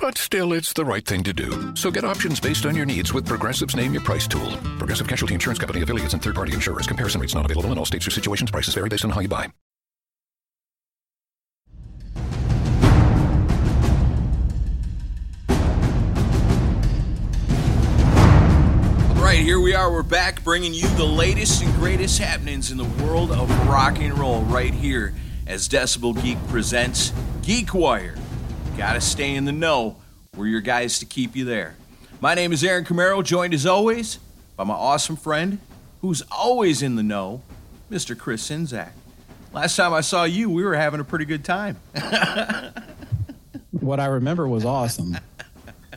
But still, it's the right thing to do. So get options based on your needs with Progressive's Name Your Price tool. Progressive Casualty Insurance Company affiliates and third party insurers. Comparison rates not available in all states or situations. Prices vary based on how you buy. All right, here we are. We're back bringing you the latest and greatest happenings in the world of rock and roll right here as Decibel Geek presents Geek Wire. Gotta stay in the know. We're your guys to keep you there. My name is Aaron Camaro, joined as always by my awesome friend who's always in the know, Mr. Chris Czynszak. Last time I saw you, we were having a pretty good time. What I remember was awesome.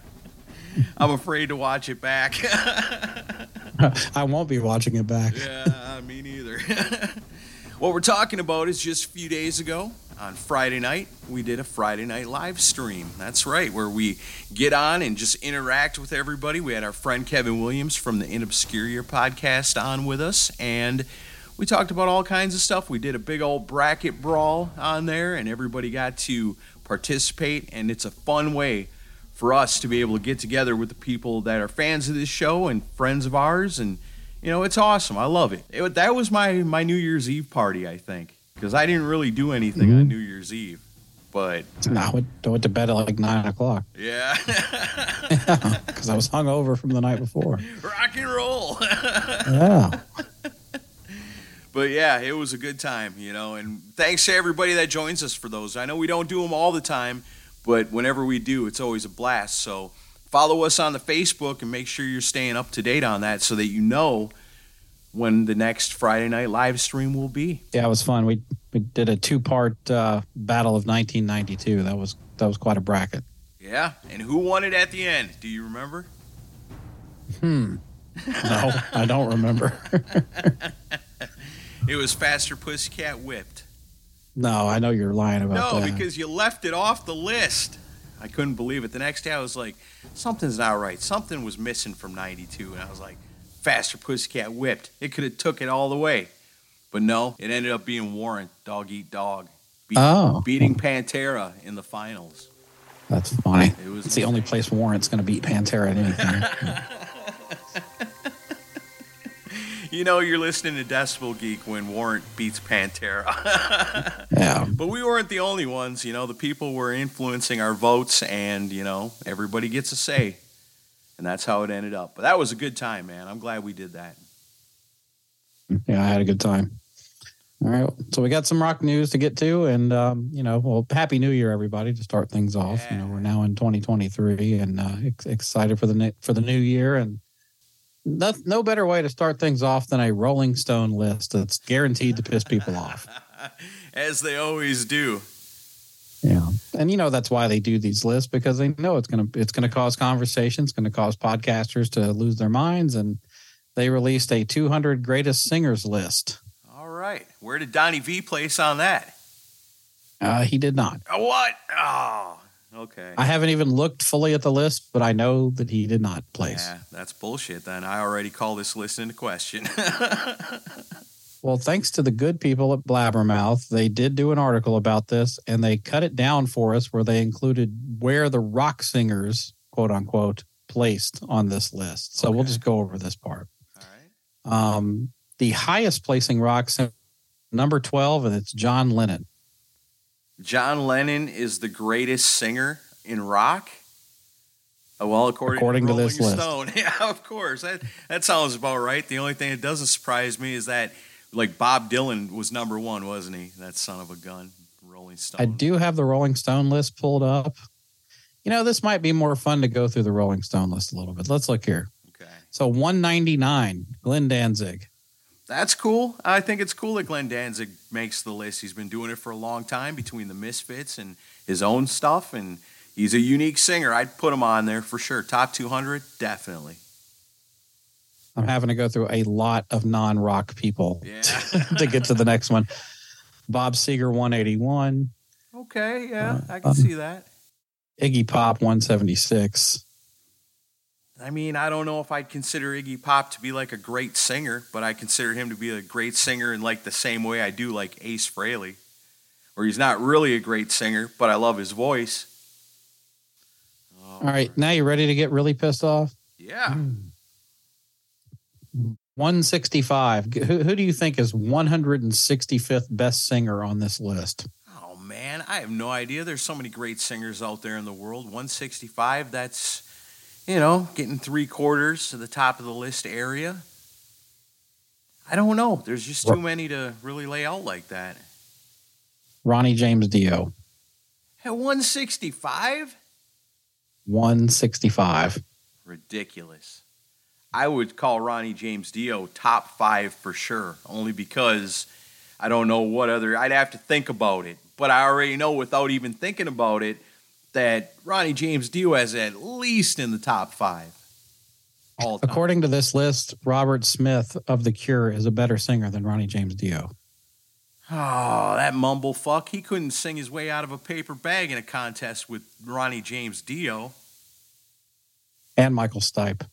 I'm afraid to watch it back. I won't be watching it back. yeah, me neither. what we're talking about is just a few days ago on Friday night, we did a Friday night live stream. That's right, where we get on and just interact with everybody. We had our friend Kevin Williams from the In Obscuria podcast on with us, and we talked about all kinds of stuff. We did a big old bracket brawl on there, and everybody got to participate, and it's a fun way for us to be able to get together with the people that are fans of this show and friends of ours and you know it's awesome i love it, it that was my my new year's eve party i think because i didn't really do anything on mm-hmm. new year's eve but I went, I went to bed at like nine o'clock. Yeah. Because I was hungover from the night before. rock and roll. Yeah. but yeah it was a good time you know and thanks to everybody that joins us for those. I know we don't do them all the time but whenever we do it's always a blast. So follow us on the facebook and make sure you're staying up to date on that so that you know when the next friday night live stream will be Yeah, it was fun. We we did a two part uh, battle of 1992. That was that was quite a bracket. yeah and who won it at the end do you remember Hmm. No, I don't remember. it was faster pussycat whipped no, I know you're lying about no that. No, because you left it off the list i couldn't believe it the next day i was like something's not right something was missing from 92 and i was like faster pussycat whipped it could have took it all the way but no it ended up being warrant dog eat dog beat, Oh. beating pantera in the finals That's funny. It was- it's the only place Warrant's going to beat Pantera at anything. you know you're listening to decibel geek when warrant beats pantera yeah. But we weren't the only ones, you know. The people were influencing our votes, and you know, everybody gets a say, and that's how it ended up. But that was a good time, man. I'm glad we did that. Yeah, I had a good time. All right. So we got some rock news to get to. And, um, you know, well, Happy New Year, everybody, to start things off. You know, we're now in 2023 and uh, ex- excited for the, ne- for the new year. And no, no better way to start things off than a Rolling Stone list that's guaranteed to piss people off. As they always do. Yeah. And you know that's why they do these lists because they know it's going to it's going to cause conversations, it's going to cause podcasters to lose their minds and they released a 200 greatest singers list. All right. Where did Donnie Vie place on that? Uh, he did not. Uh, What? Oh, okay. I haven't even looked fully at the list, but I know that he did not place. Yeah, that's bullshit. Then I already call this list into question. Well, thanks to the good people at Blabbermouth, they did do an article about this and they cut it down for us where they included where the rock singers, quote unquote, placed on this list. So we'll just go over this part. All right. Um, the highest placing rock singer, number 12, and it's John Lennon. John Lennon is the greatest singer in rock. Oh, well, according, According to, to this list. Stone, yeah, of course. That that sounds about right. The only thing that doesn't surprise me is that, like Bob Dylan was number one, wasn't he? That son of a gun, Rolling Stone. I do have the Rolling Stone list pulled up. You know, this might be more fun to go through the Rolling Stone list a little bit. Let's look here. Okay, So 199, Glenn Danzig. that's cool. I think it's cool that Glenn Danzig makes the list. He's been doing it for a long time between the Misfits and his own stuff, and he's a unique singer. I'd put him on there for sure. Top 200, definitely. I'm having to go through a lot of non rock people Yeah. to get to the next one. Bob Seger, 181. Okay, yeah, Uh, I can um, see that. Iggy Pop, 176. I mean, I don't know if I'd consider Iggy Pop to be like a great singer, but I consider him to be a great singer in like the same way I do like Ace Frehley, where he's not really a great singer, but I love his voice. Oh, All right, now you're ready to get really pissed off? Yeah. 165. Who, who do you think is 165th best singer on this list? Oh man, I have no idea. There's so many great singers out there in the world. 165, that's you know, getting three quarters to the top of the list area. I don't know. There's just too many to really lay out like that. Ronnie James Dio, At 165? 165. ridiculous. I would call Ronnie James Dio top five for sure, only because I don't know what other. I'd have to think about it, but I already know without even thinking about it that Ronnie James Dio has at least in the top five. All. According to this list, Robert Smith of The Cure is a better singer than Ronnie James Dio. Oh, that mumble fuck! He couldn't sing his way out of a paper bag in a contest with Ronnie James Dio. And Michael Stipe.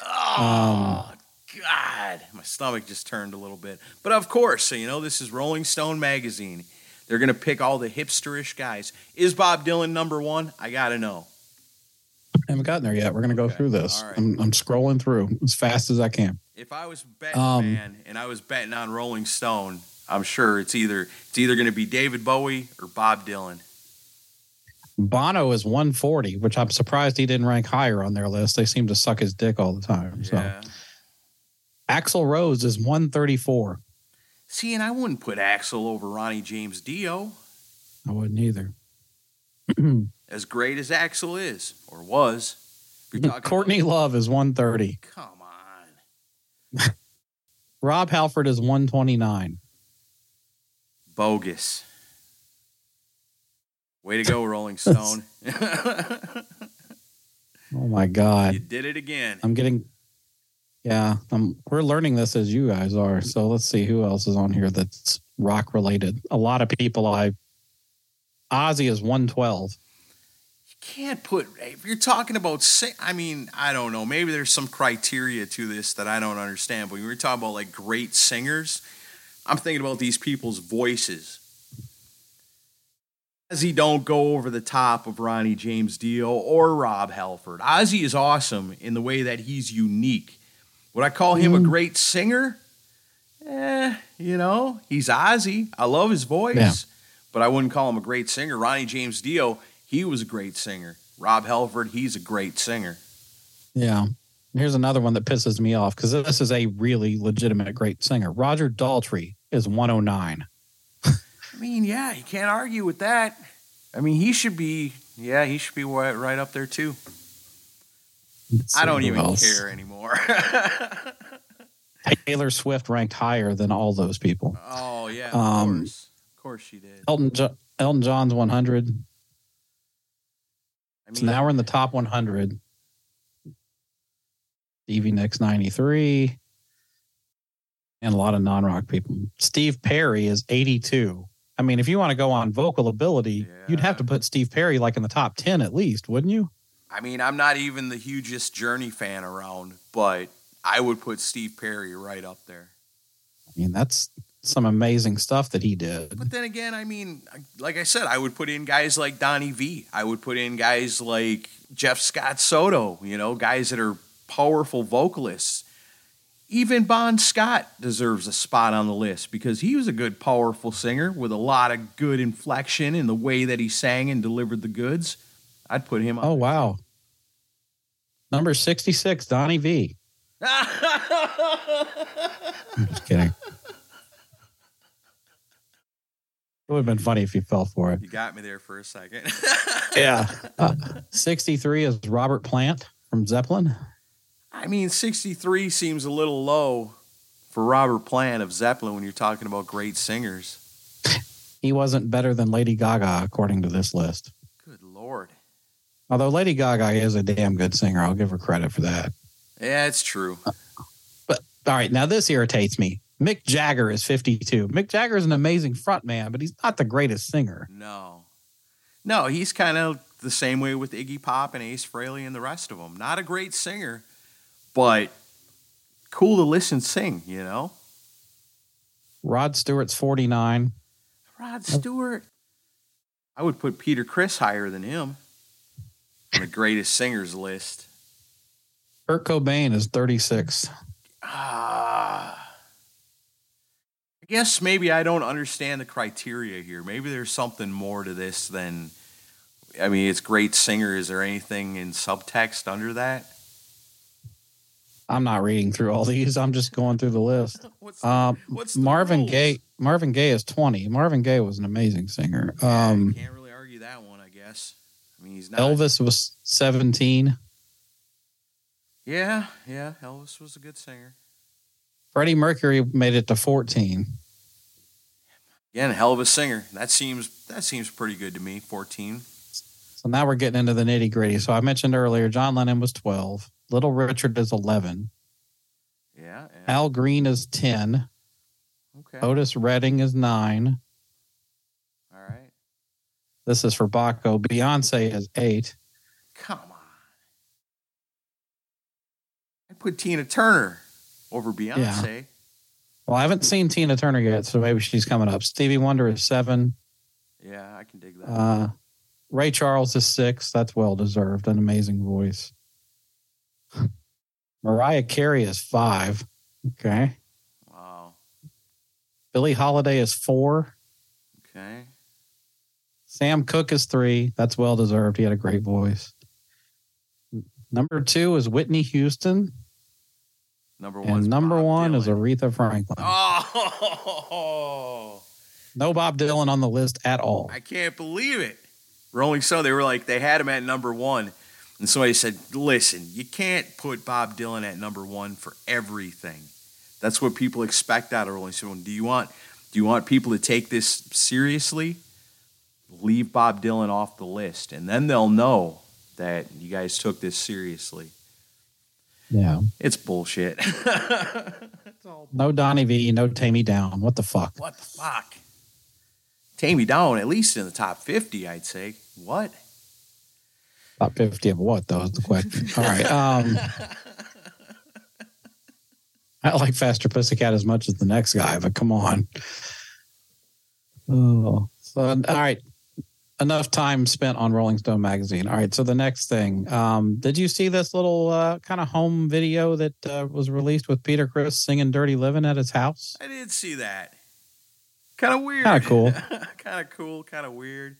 Oh, God. My stomach just turned a little bit. But of course, so you know, this is Rolling Stone magazine. They're going to pick all the hipsterish guys. Is Bob Dylan number one? I got to know. I haven't gotten there yet. We're going to go Okay, through this. right. I'm, I'm scrolling through as fast as I can. If I was betting, Um, man, and I was betting on Rolling Stone, I'm sure it's either it's either going to be David Bowie or Bob Dylan. Bono is 140, which I'm surprised he didn't rank higher on their list. They seem to suck his dick all the time. So Yeah. Axl Rose is 134. See, and I wouldn't put Axl over Ronnie James Dio. I wouldn't either. As great as Axl is or was. Courtney Love is 130. Come on. Rob Halford is 129. Bogus. Way to go, Rolling Stone. Oh my God. you did it again. I'm getting, yeah, I'm, we're learning this as you guys are. So let's see who else is on here that's rock related. A lot of people I, Ozzy is 112. You can't put, if you're talking about, I mean, I don't know. Maybe there's some criteria to this that I don't understand. But when we're talking about like great singers, I'm thinking about these people's voices. Ozzy don't go over the top of Ronnie James Dio or Rob Halford. Ozzy is awesome in the way that he's unique. Would I call him a great singer? Eh, you know, he's Ozzy. I love his voice, Yeah. but I wouldn't call him a great singer. Ronnie James Dio, he was a great singer. Rob Halford, he's a great singer. Yeah. Here's another one that pisses me off because this is a really legitimate great singer. Roger Daltrey is 109. I mean, yeah, you can't argue with that. I mean, he should be, yeah, he should be right right up there too. I don't even else. care anymore. Taylor Swift ranked higher than all those people. oh yeah, of Um, course, of course she did. Elton jo- Elton John's 100. I So now we're in the top 100. Stevie Nicks 93. And a lot of non rock people. Steve Perry is 82. I mean, if you want to go on vocal ability, you'd have to put Steve Perry like in the top 10 at least, wouldn't you? I mean, I'm not even the hugest Journey fan around, but I would put Steve Perry right up there. I mean, that's some amazing stuff that he did. But then again, I mean, like I said, I would put in guys like Donnie Vie. I would put in guys like Jeff Scott Soto, you know, guys that are powerful vocalists. Even Bon Scott deserves a spot on the list because he was a good, powerful singer with a lot of good inflection in the way that he sang and delivered the goods. I'd put him on. Oh, wow. Number 66, Donnie Vie. I'm just kidding. It would have been funny if you fell for it. You got me there for a second. yeah. Uh, 63 is Robert Plant from Zeppelin. I mean, 63 seems a little low for Robert Plant of Zeppelin when you're talking about great singers. He wasn't better than Lady Gaga, according to this list. Good Lord. Although Lady Gaga is a damn good singer, I'll give her credit for that. Yeah, it's true. Uh, but all right, now this irritates me. Mick Jagger is 52. Mick Jagger is an amazing frontman, but he's not the greatest singer. No. No, he's kind of the same way with Iggy Pop and Ace Frehley and the rest of them. Not a great singer, but cool to listen sing, you know? Rod Stewart's 49. Rod Stewart. I would put Peter Criss higher than him on the greatest singers list. Kurt Cobain is 36. Ah. I guess maybe I don't understand the criteria here. Maybe there's something more to this than I mean, it's great singer. Is there anything in subtext under that? I'm not reading through all these. I'm just going through the list. What's, Um, what's the Marvin rules? Gaye. Marvin Gaye is 20. Marvin Gaye was an amazing singer. Um, can't really argue that one, I guess. I mean, he's not. Elvis was 17. Yeah, yeah. Elvis was a good singer. Freddie Mercury made it to 14. Again, a hell of a singer. That seems that seems pretty good to me. Fourteen. So now we're getting into the nitty gritty. So I mentioned earlier, John Lennon was 12. Little Richard is 11. Yeah. yeah. Al Green is 10. Okay. Otis Redding is 9. All right. This is for Baco. Beyonce is 8. Come on. I put Tina Turner over Beyonce. Well, I haven't seen Tina Turner yet, so maybe she's coming up. Stevie Wonder is 7. Yeah, I can dig that. Uh, Ray Charles is 6. That's well deserved. An amazing voice. Mariah Carey is 5. Okay. wow. Billie Holiday is 4. Okay. Sam Cooke is three. That's well deserved. He had a great voice. Number two is Whitney Houston. Number one. And number one is Aretha Franklin. Oh, No Bob Dylan on the list at all. I can't believe it. Rolling Stone, they were like, they had him at number one. And somebody said, listen, you can't put Bob Dylan at number one for everything. That's what people expect out of Rolling Stone. Do you want do you want people to take this seriously? Leave Bob Dylan off the list, and then they'll know that you guys took this seriously. Yeah. It's bullshit. No Donnie Vie, no Taime Downe. What the fuck? What the fuck? Taime Downe, at least in the top 50, I'd say. What? Top 50 of what, though, is the question. All right. Um, I like Faster Pussycat as much as the next guy, but come on. Oh, so, all right. Enough time spent on Rolling Stone magazine. All right. So the next thing, um, did you see this little uh, kind of home video that uh, was released with Peter Criss singing "Dirty Living" at his house? I did see that. Kind of weird. Kinda cool. kind of cool, kind of weird.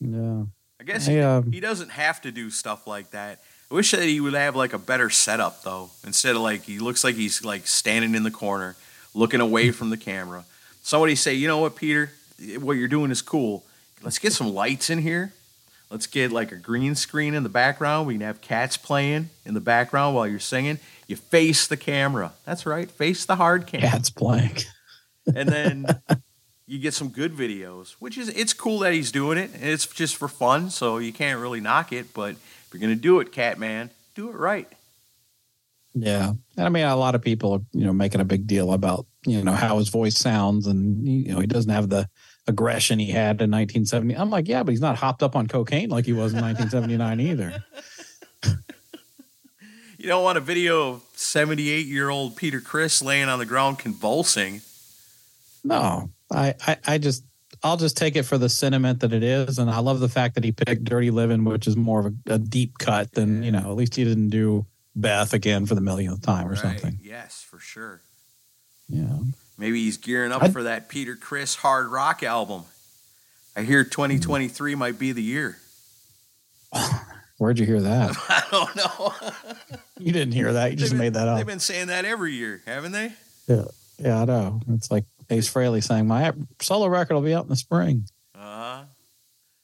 Yeah. I guess Hey, he, um, he doesn't have to do stuff like that. I wish that he would have like a better setup though. Instead of like he looks like he's like standing in the corner, looking away from the camera. Somebody say, you know what, Peter, what you're doing is cool. Let's get some lights in here. Let's get like a green screen in the background. We can have cats playing in the background while you're singing. You face the camera. That's right. Face the hard camera Cat's playing. And then you get some good videos, which is it's cool that he's doing it. and It's just for fun, so you can't really knock it. But if you're gonna do it, Catman, do it right. Yeah. And I mean, a lot of people are, you know, making a big deal about, you know, how his voice sounds and, you know, he doesn't have the, aggression he had in 1970. I'm like, yeah, but he's not hopped up on cocaine like he was in 1979 either. You don't want a video of 78 year old Peter Criss laying on the ground convulsing. No, I, I, I just, I'll just take it for the sentiment that it is. And I love the fact that he picked Dirty Living, which is more of a, a deep cut than, you know, at least he didn't do Beth again for the millionth time or Right. something. Yes, for sure. Yeah. Maybe he's gearing up I'd- for that Peter Criss hard rock album. I hear 2023 might be the year. Where'd you hear that? I don't know. You didn't hear that. You just been- made that up. They've been saying that every year, haven't they? Yeah, yeah, I know. It's like Ace Frehley saying my solo record will be out in the spring. Uh,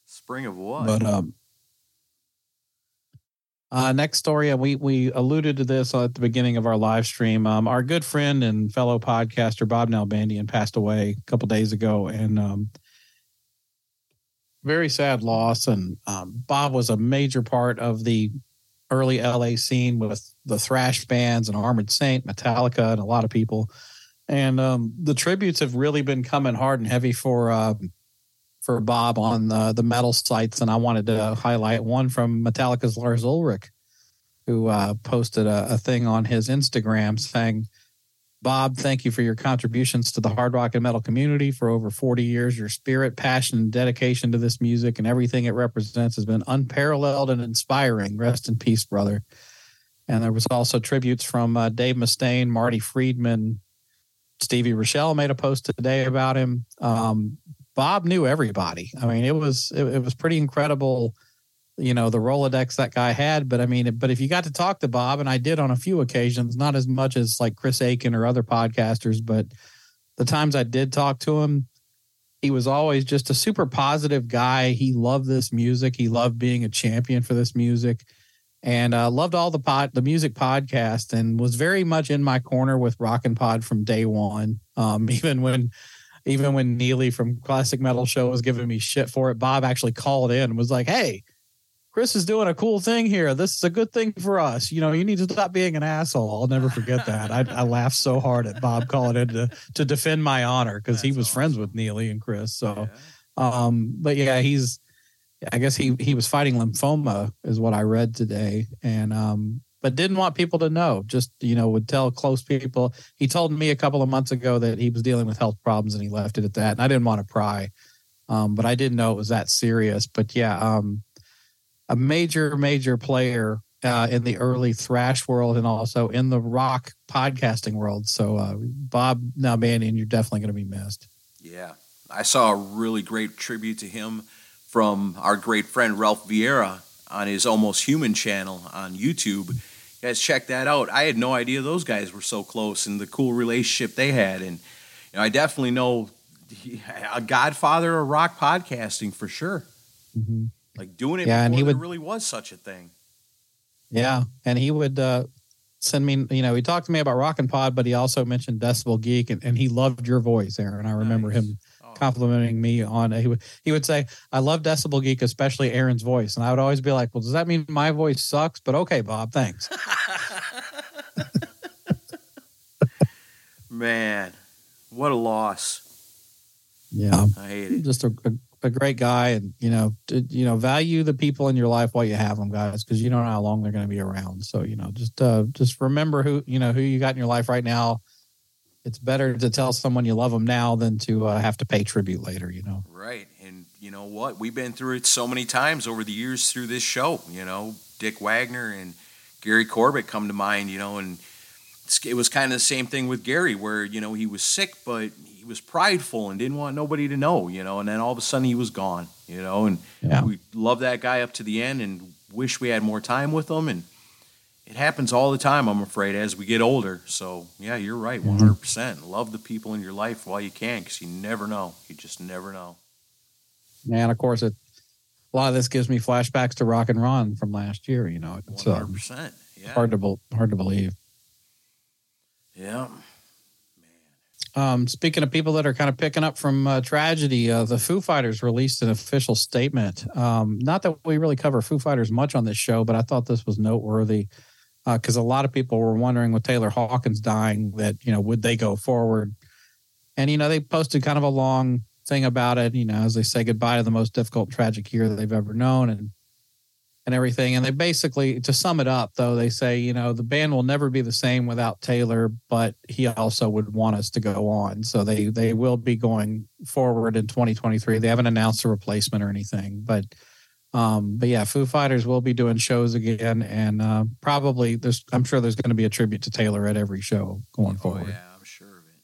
spring of what? But um, uh, next story, and we we alluded to this at the beginning of our live stream. Um, our good friend and fellow podcaster Bob Nalbandian passed away a couple days ago, and um, very sad loss. And um, Bob was a major part of the early LA scene with the thrash bands and Armored Saint, Metallica, and a lot of people. And um, the tributes have really been coming hard and heavy for um, for Bob on the, the metal sites, and I wanted to highlight one from Metallica's Lars Ulrich, who uh, posted a, a thing on his Instagram saying, Bob, thank you for your contributions to the hard rock and metal community for over 40 years. Your spirit, passion, and dedication to this music and everything it represents has been unparalleled and inspiring. Rest in peace, brother. And there was also tributes from uh, Dave Mustaine, Marty Friedman, Stevi Rachelle made a post today about him. Um, Bob knew everybody. I mean, it was it, it was pretty incredible, you know, the Rolodex that guy had. But I mean, but if you got to talk to Bob, and I did on a few occasions, not as much as like Chris Akin or other podcasters, but the times I did talk to him, he was always just a super positive guy. He loved this music. He loved being a champion for this music, and uh, loved all the pod, the music podcast, and was very much in my corner with Rockin' Pod from day one. Um, even when even when Neely from Classic Metal Show was giving me shit for it, Bob actually called in and was like, "Hey, Chris is doing a cool thing here. This is a good thing for us. You know, you need to stop being an asshole." I'll never forget that. I, I laughed so hard at Bob calling in to to defend my honor because he was friends with Neely and Chris. So, um, but yeah, he's. I guess he he was fighting lymphoma, is what I read today, and um, but didn't want people to know. Just you know, would tell close people. He told me a couple of months ago that he was dealing with health problems, and he left it at that. And I didn't want to pry, um, but I didn't know it was that serious. But yeah, um, a major major player uh, in the early thrash world and also in the rock podcasting world. So uh, Bob Nalbandian, you're definitely going to be missed. Yeah. I saw a really great tribute to him from our great friend Ralph Vieira on his Almost Human channel on YouTube. You guys check that out. I had no idea those guys were so close and the cool relationship they had. And you know, I definitely know he- a godfather of rock podcasting for sure. Mm-hmm. Like doing it Yeah, and he would- really was such a thing. Yeah, and he would uh, send me. You know, he talked to me about Rockin' Pod, but he also mentioned Decibel Geek, and, and he loved your voice, Aaron. I remember him Oh. Complimenting me on. He would he would say, "I love Decibel Geek, especially Aaron's voice," and I would always be like, "Well, does that mean my voice sucks?" But okay, Bob, thanks. Man, what a loss. Yeah, I hate it. just a, a, a great guy, and you know, to, you know, value the people in your life while you have them, guys, because you don't know how long they're going to be around. So you know, just uh, just remember who you know who you got in your life right now. It's better to tell someone you love them now than to uh, have to pay tribute later. You know. Right. And you know what? We've been through it so many times over the years through this show. You know, Dick Wagner and Gary Corbett come to mind, you know, and it was kind of the same thing with Gary, where, you know, he was sick, but he was prideful and didn't want nobody to know, you know, and then all of a sudden he was gone, you know, and Yeah. we love that guy up to the end and wish we had more time with him. And it happens all the time, I'm afraid, as we get older. So, yeah, you're right, 100%. Love the people in your life while you can because you never know. You just never know. And of course, it, a lot of this gives me flashbacks to Rock and Ron from last year. You know, it's um, hundred percent. Yeah. hard to bel hard to believe. Yeah. Um, speaking of people that are kind of picking up from uh, tragedy, uh, the Foo Fighters released an official statement. Um, not that we really cover Foo Fighters much on this show, but I thought this was noteworthy Uh, because a lot of people were wondering with Taylor Hawkins dying that you know would they go forward, and you know they posted kind of a long thing about it, you know, as they say goodbye to the most difficult, tragic year that they've ever known, and and everything. And they basically, to sum it up, though, they say, you know, the band will never be the same without Taylor, but he also would want us to go on. So they they will be going forward in 2023. They haven't announced a replacement or anything, but um, but yeah, Foo Fighters will be doing shows again, and uh, probably there's I'm sure there's going to be a tribute to Taylor at every show going Oh forward. yeah, I'm sure of it.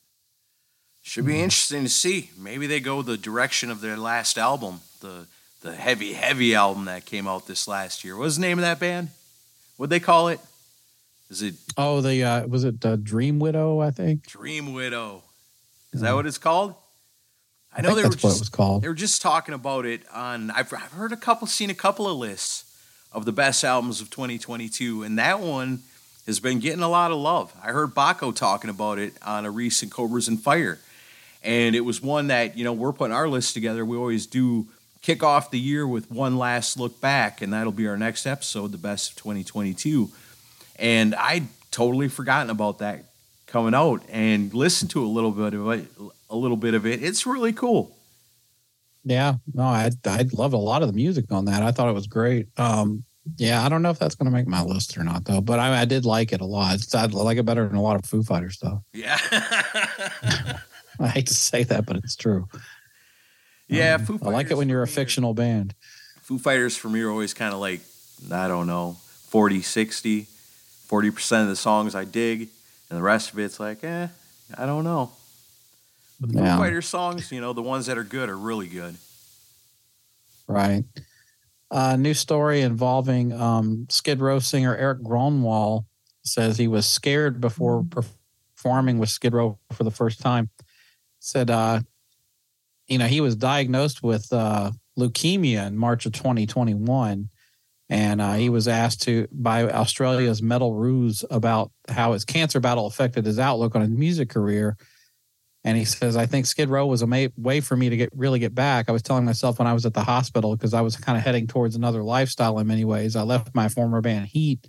Should be interesting to see. Maybe they go the direction of their last album, the the heavy, heavy album that came out this last year. What was the name of that band? What'd they call it? Is it Oh, the uh, was it uh, Dream Widow? I think. Dream Widow? Is that what it's called? I I know think they were that's what it just was called. they were just talking about it on. I've I've heard a couple, seen a couple of lists of the best albums of 2022, and that one has been getting a lot of love. I heard Baco talking about it on a recent Cobras and Fire, and it was one that you know we're putting our list together. We always do kick off the year with one last look back, and that'll be our next episode, the best of 2022. And I'd totally forgotten about that coming out, and listened to a little bit of it. A little bit of it. It's really cool. Yeah, no, I I loved a lot of the music on that. I thought it was great. Um, yeah, I don't know if that's going to make my list or not though, but I, I did like it a lot. I like it better than a lot of Foo Fighter stuff. Yeah. I hate to say that, but it's true. yeah, Um, I like it when you're a for me are- fictional band. Foo Fighters for me are always kind of like, I don't know, 40, 60. 40% of the songs I dig, and the rest of it's like, eh, I don't know. But the Yeah. Foo Fighters songs, you know, the ones that are good are really good. Right. Uh, new story involving um, Skid Row singer Erik Grönwall says he was scared before performing with Skid Row for the first time. Said, uh, you know, he was diagnosed with uh, leukemia in March of 2021. And uh, he was asked to by Australia's Metal Ruse about how his cancer battle affected his outlook on his music career. And he says, I think Skid Row was a ma- way for me to get really get back. I was telling myself when I was at the hospital because I was kind of heading towards another lifestyle in many ways. I left my former band Heat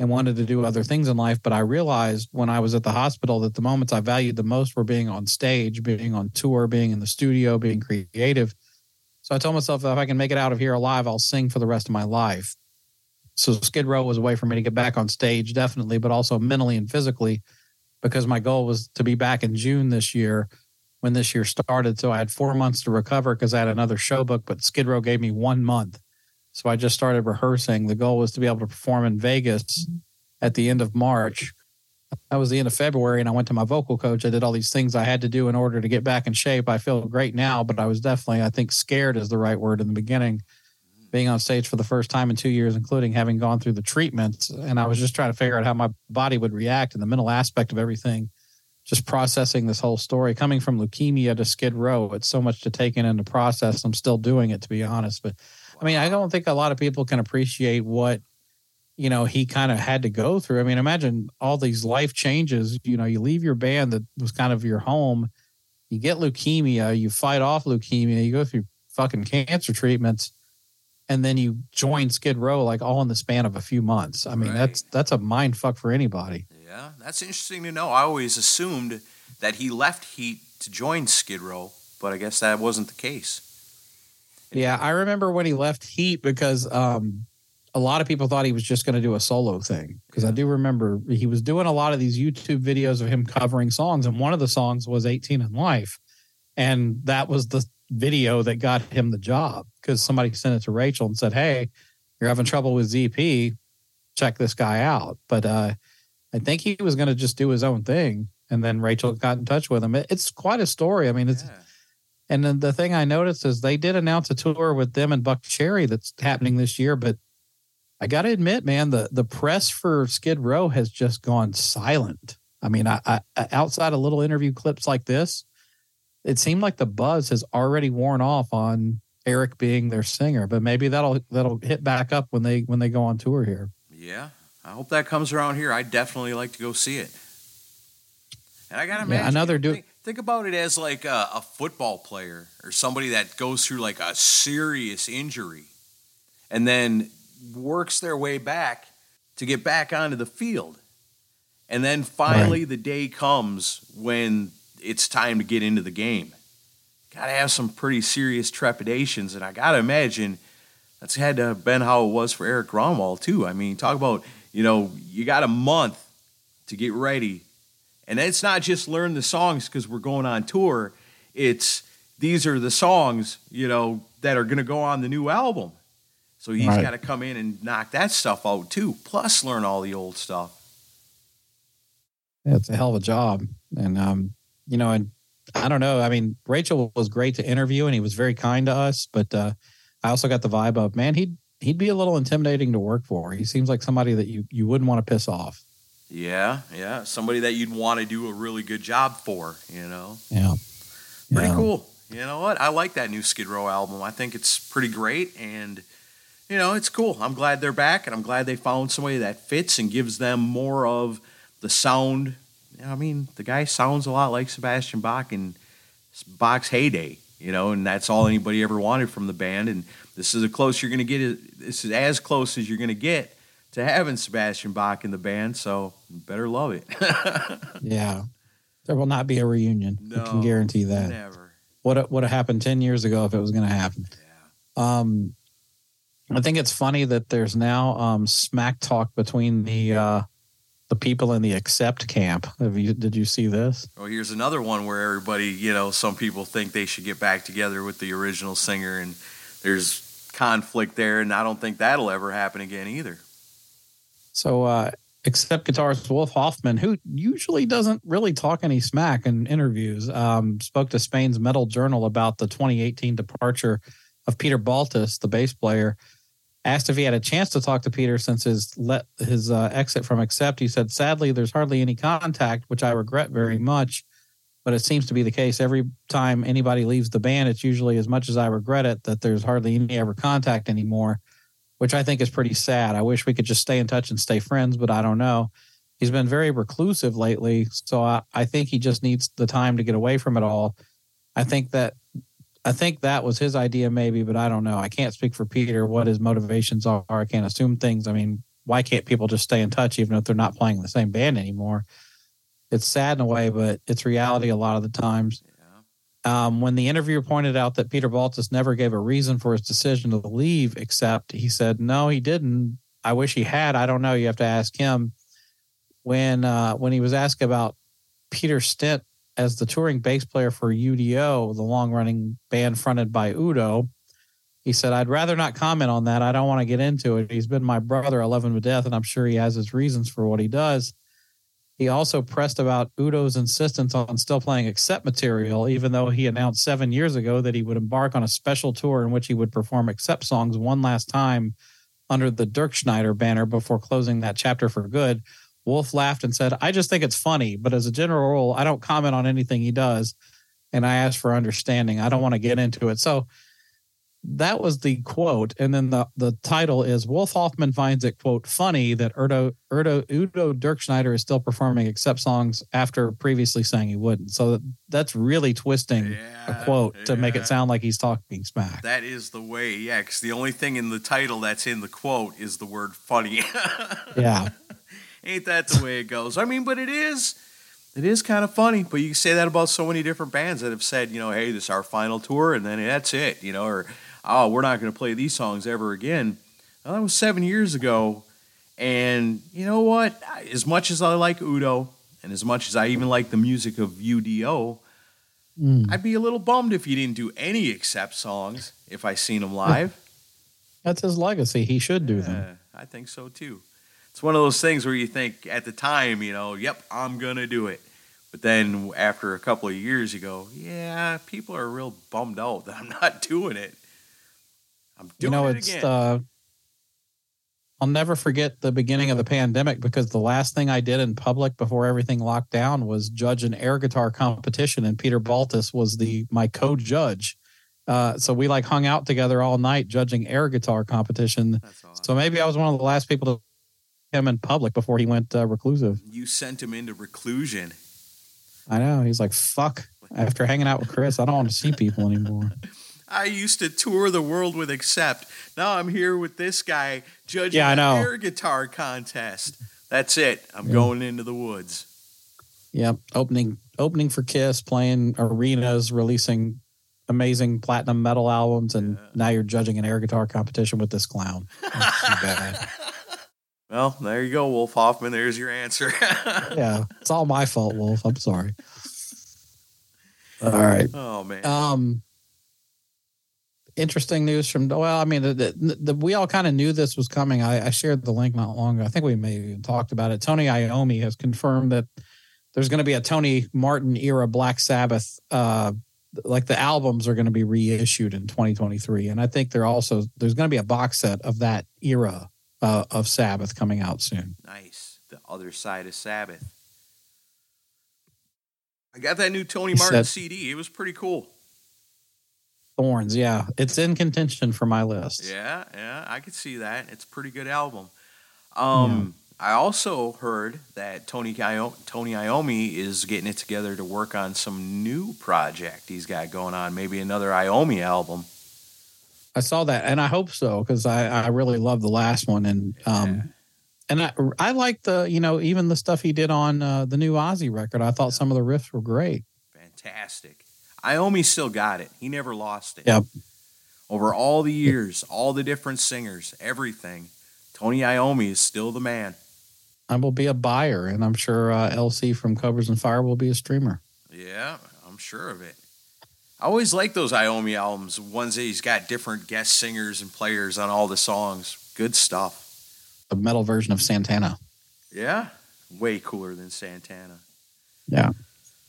and wanted to do other things in life. But I realized when I was at the hospital that the moments I valued the most were being on stage, being on tour, being in the studio, being creative. So I told myself that if I can make it out of here alive, I'll sing for the rest of my life. So Skid Row was a way for me to get back on stage, definitely, but also mentally and physically because my goal was to be back in June this year when this year started. So I had four months to recover because I had another show book, but Skid Row gave me one month. So I just started rehearsing. The goal was to be able to perform in Vegas at the end of March. That was the end of February, and I went to my vocal coach. I did all these things I had to do in order to get back in shape. I feel great now, but I was definitely, I think, scared is the right word in the beginning. Being on stage for the first time in two years, including having gone through the treatments, and I was just trying to figure out how my body would react and the mental aspect of everything. Just processing this whole story, coming from leukemia to Skid Row, it's so much to take in and to process. I'm still doing it, to be honest. But I mean, I don't think a lot of people can appreciate what you know he kind of had to go through. I mean, imagine all these life changes. You know, you leave your band that was kind of your home, you get leukemia, you fight off leukemia, you go through fucking cancer treatments, and then you join Skid Row like all in the span of a few months. I mean, Right. that's that's a mind fuck for anybody. Yeah, that's interesting to know. I always assumed that he left Heat to join Skid Row, but I guess that wasn't the case. Yeah, I remember when he left Heat because um, a lot of people thought he was just going to do a solo thing. Because I do remember he was doing a lot of these YouTube videos of him covering songs, and one of the songs was 18 in Life. And that was the video that got him the job because somebody sent it to Rachel and said, Hey, you're having trouble with ZP. Check this guy out. But uh, I think he was going to just do his own thing. And then Rachel got in touch with him. It- It's quite a story. I mean, it's Yeah. and then the thing I noticed is they did announce a tour with them and Buckcherry that's happening this year, but I got to admit, man, the the press for Skid Row has just gone silent. I mean, I, I outside of little interview clips like this, it seemed like the buzz has already worn off on Erik being their singer, but maybe that'll that'll hit back up when they when they go on tour here. Yeah, I hope that comes around here. I'd definitely like to go see it. And I gotta Yeah, imagine. another do- think, think about it as like a, a football player or somebody that goes through like a serious injury, and then works their way back to get back onto the field, and then finally the day comes when it's time to get into the game. got to have some pretty serious trepidations. And I got to imagine that's had to have been how it was for Erik Grönwall, too. I mean, talk about, you know, you got a month to get ready. And it's not just learn the songs because we're going on tour. It's these are the songs, you know, that are going to go on the new album. So he's right. got to come in and knock that stuff out too, plus learn all the old stuff. Yeah, it's a hell of a job. And, um, you know, and I don't know. I mean, Rachel was great to interview and he was very kind to us, but uh, I also got the vibe of, man, he'd, he'd be a little intimidating to work for. He seems like somebody that you, you wouldn't want to piss off. Yeah, yeah. Somebody that you'd want to do a really good job for, you know? Yeah. Pretty yeah. cool. You know what? I like that new Skid Row album. I think it's pretty great and you know, it's cool. I'm glad they're back and I'm glad they found somebody that fits and gives them more of the sound. I mean, the guy sounds a lot like Sebastian Bach in Bach's heyday, you know, and that's all anybody ever wanted from the band. And this is as close you're going to get. This is as close as you're going to get to having Sebastian Bach in the band. So better love it. yeah, there will not be a reunion. No, I can guarantee that. Never. What would have happened ten years ago if it was going to happen? Yeah. Um, I think it's funny that there's now um, smack talk between the uh, the people in the accept camp. Have you did you see this? Oh, here's another one where everybody, you know, some people think they should get back together with the original singer, and there's conflict there, and I don't think that'll ever happen again either. So, uh, Accept guitarist Wolf Hoffmann, who usually doesn't really talk any smack in interviews, um, spoke to Spain's Metal Journal about the 2018 departure of Peter Baltes, the bass player. Asked if he had a chance to talk to Peter since his let his uh, exit from Accept, he said, "Sadly, there's hardly any contact, which I regret very much. But it seems to be the case every time anybody leaves the band. It's usually as much as I regret it that there's hardly any ever contact anymore, which I think is pretty sad. I wish we could just stay in touch and stay friends, but I don't know." He's been very reclusive lately, so I, I think he just needs the time to get away from it all. I think that I think that was his idea, maybe, but I don't know. I can't speak for Peter what his motivations are. I can't assume things. I mean, why can't people just stay in touch even if they're not playing the same band anymore? It's sad in a way, but it's reality a lot of the times. Yeah. Um, when the interviewer pointed out that Peter Baltes never gave a reason for his decision to leave, except he said, no, he didn't. I wish he had. I don't know. You have to ask him. When uh, when he was asked about Peter's stint as the touring bass player for UDO, the long running band fronted by Udo. He said, I'd rather not comment on that. I don't want to get into it. He's been my brother. I love him to death, and I'm sure he has his reasons for what he does. He also pressed about Udo's insistence on still playing Accept material, even though he announced seven years ago that he would embark on a special tour in which he would perform Accept songs one last time under the Dirk Schneider banner before closing that chapter for good. Wolf laughed and said, I just think it's funny, but as a general rule, I don't comment on anything he does. And I ask for understanding. I don't want to get into it. So that was the quote. And then the, the title is Wolf Hoffmann finds it, quote, funny that Udo, Udo, Udo Dirk Schneider is still performing Accept songs after previously saying he wouldn't. So that's really twisting yeah, a quote yeah. to make it sound like he's talking smack. That is the way, yeah, because the only thing in the title that's in the quote is the word funny. yeah. Ain't that the way it goes? I mean, but it is. It is kind of funny, but you can say that about so many different bands that have said, you know, hey, this is our final tour, and then that's it, you know, or oh, we're not going to play these songs ever again. Well, that was seven years ago, and you know what? As much as I like Udo, and as much as I even like the music of UDO, mm. I'd be a little bummed if he didn't do any Accept songs if I seen him live. That's his legacy. He should do yeah, them. I think so too it's one of those things where you think at the time, you know, yep, I'm gonna do it. But then after a couple of years, you go, yeah, people are real bummed out that I'm not doing it. I'm doing it. you know, it it's again. Uh, I'll never forget the beginning of the pandemic because the last thing I did in public before everything locked down was judge an air guitar competition, and Peter Baltes was the my co-judge. Uh, so we like hung out together all night judging air guitar competition. Awesome. So maybe I was one of the last people to him in public before he went uh, reclusive. You sent him into reclusion. I know. He's like, fuck. After hanging out with Chris, I don't want to see people anymore. I used to tour the world with Accept. Now I'm here with this guy judging yeah, I know. air guitar contest. That's it. I'm yeah. going into the woods. Yep. Opening opening for Kiss, playing arenas, releasing amazing platinum metal albums, and now you're judging an air guitar competition with this clown. That's too bad. Well, there you go, Wolf Hoffmann. There's your answer. yeah, it's all my fault, Wolf. I'm sorry. All right. Oh man. Um, interesting news from well, I mean, the, the, the we all kind of knew this was coming. I, I shared the link not long ago. I think we may have even talked about it. Tony Iommi has confirmed that there's going to be a Tony Martin era Black Sabbath. Uh, like the albums are going to be reissued in 2023, and I think they're also there's going to be a box set of that era uh, of Sabbath coming out soon. Nice. The other side of Sabbath. I got that new Tony He Martin said- CD. It was pretty cool. Thorns, yeah, it's in contention for my list. Yeah, yeah, I could see that. It's a pretty good album. Um, I also heard that Tony Tony Iommi is getting it together to work on some new project he's got going on. Maybe another Iommi album. I saw that, and I hope so because I, I really love the last one, and um, and I I like the you know even the stuff he did on uh, the new Ozzy record. I thought some of the riffs were great. Fantastic. Iommi still got it. He never lost it. Yep. Over all the years, all the different singers, everything, Tony Iommi is still the man. I will be a buyer, and I'm sure uh, LC from Covers and Fire will be a streamer. Yeah, I'm sure of it. I always like those Iommi albums, ones that he's got different guest singers and players on all the songs. Good stuff. A metal version of Santana. Yeah, way cooler than Santana. Yeah,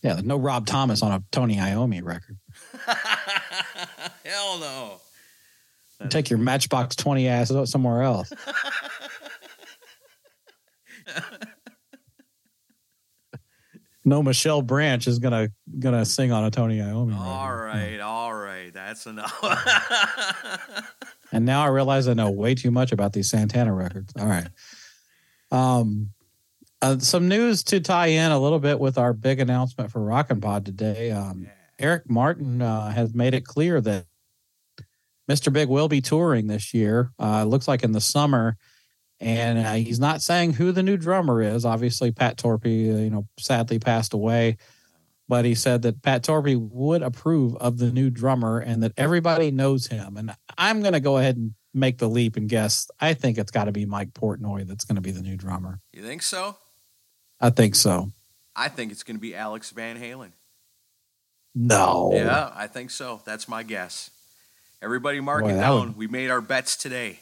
yeah. No Rob Thomas on a Tony Iommi record. Hell no. Take your Matchbox Twenty ass somewhere else. no Michelle Branch is gonna gonna sing on a Tony Iommi. All right, all right. That's enough. And now I realize I know way too much about these Santana records. All right. Um, uh, some news to tie in a little bit with our big announcement for Rockin' Pod today. Um, Eric Martin uh, has made it clear that Mr. Big will be touring this year. Uh, it looks like in the summer, and uh, he's not saying who the new drummer is. Obviously, Pat Torpey, uh, you know, sadly passed away. But he said that Pat Torpey would approve of the new drummer and that everybody knows him. And I'm going to go ahead and make the leap and guess. I think it's got to be Mike Portnoy that's going to be the new drummer. you think so? I think so. I think it's going to be Alex Van Halen. No. Yeah, I think so. That's my guess. Everybody mark Boy, it down. would- We made our bets today.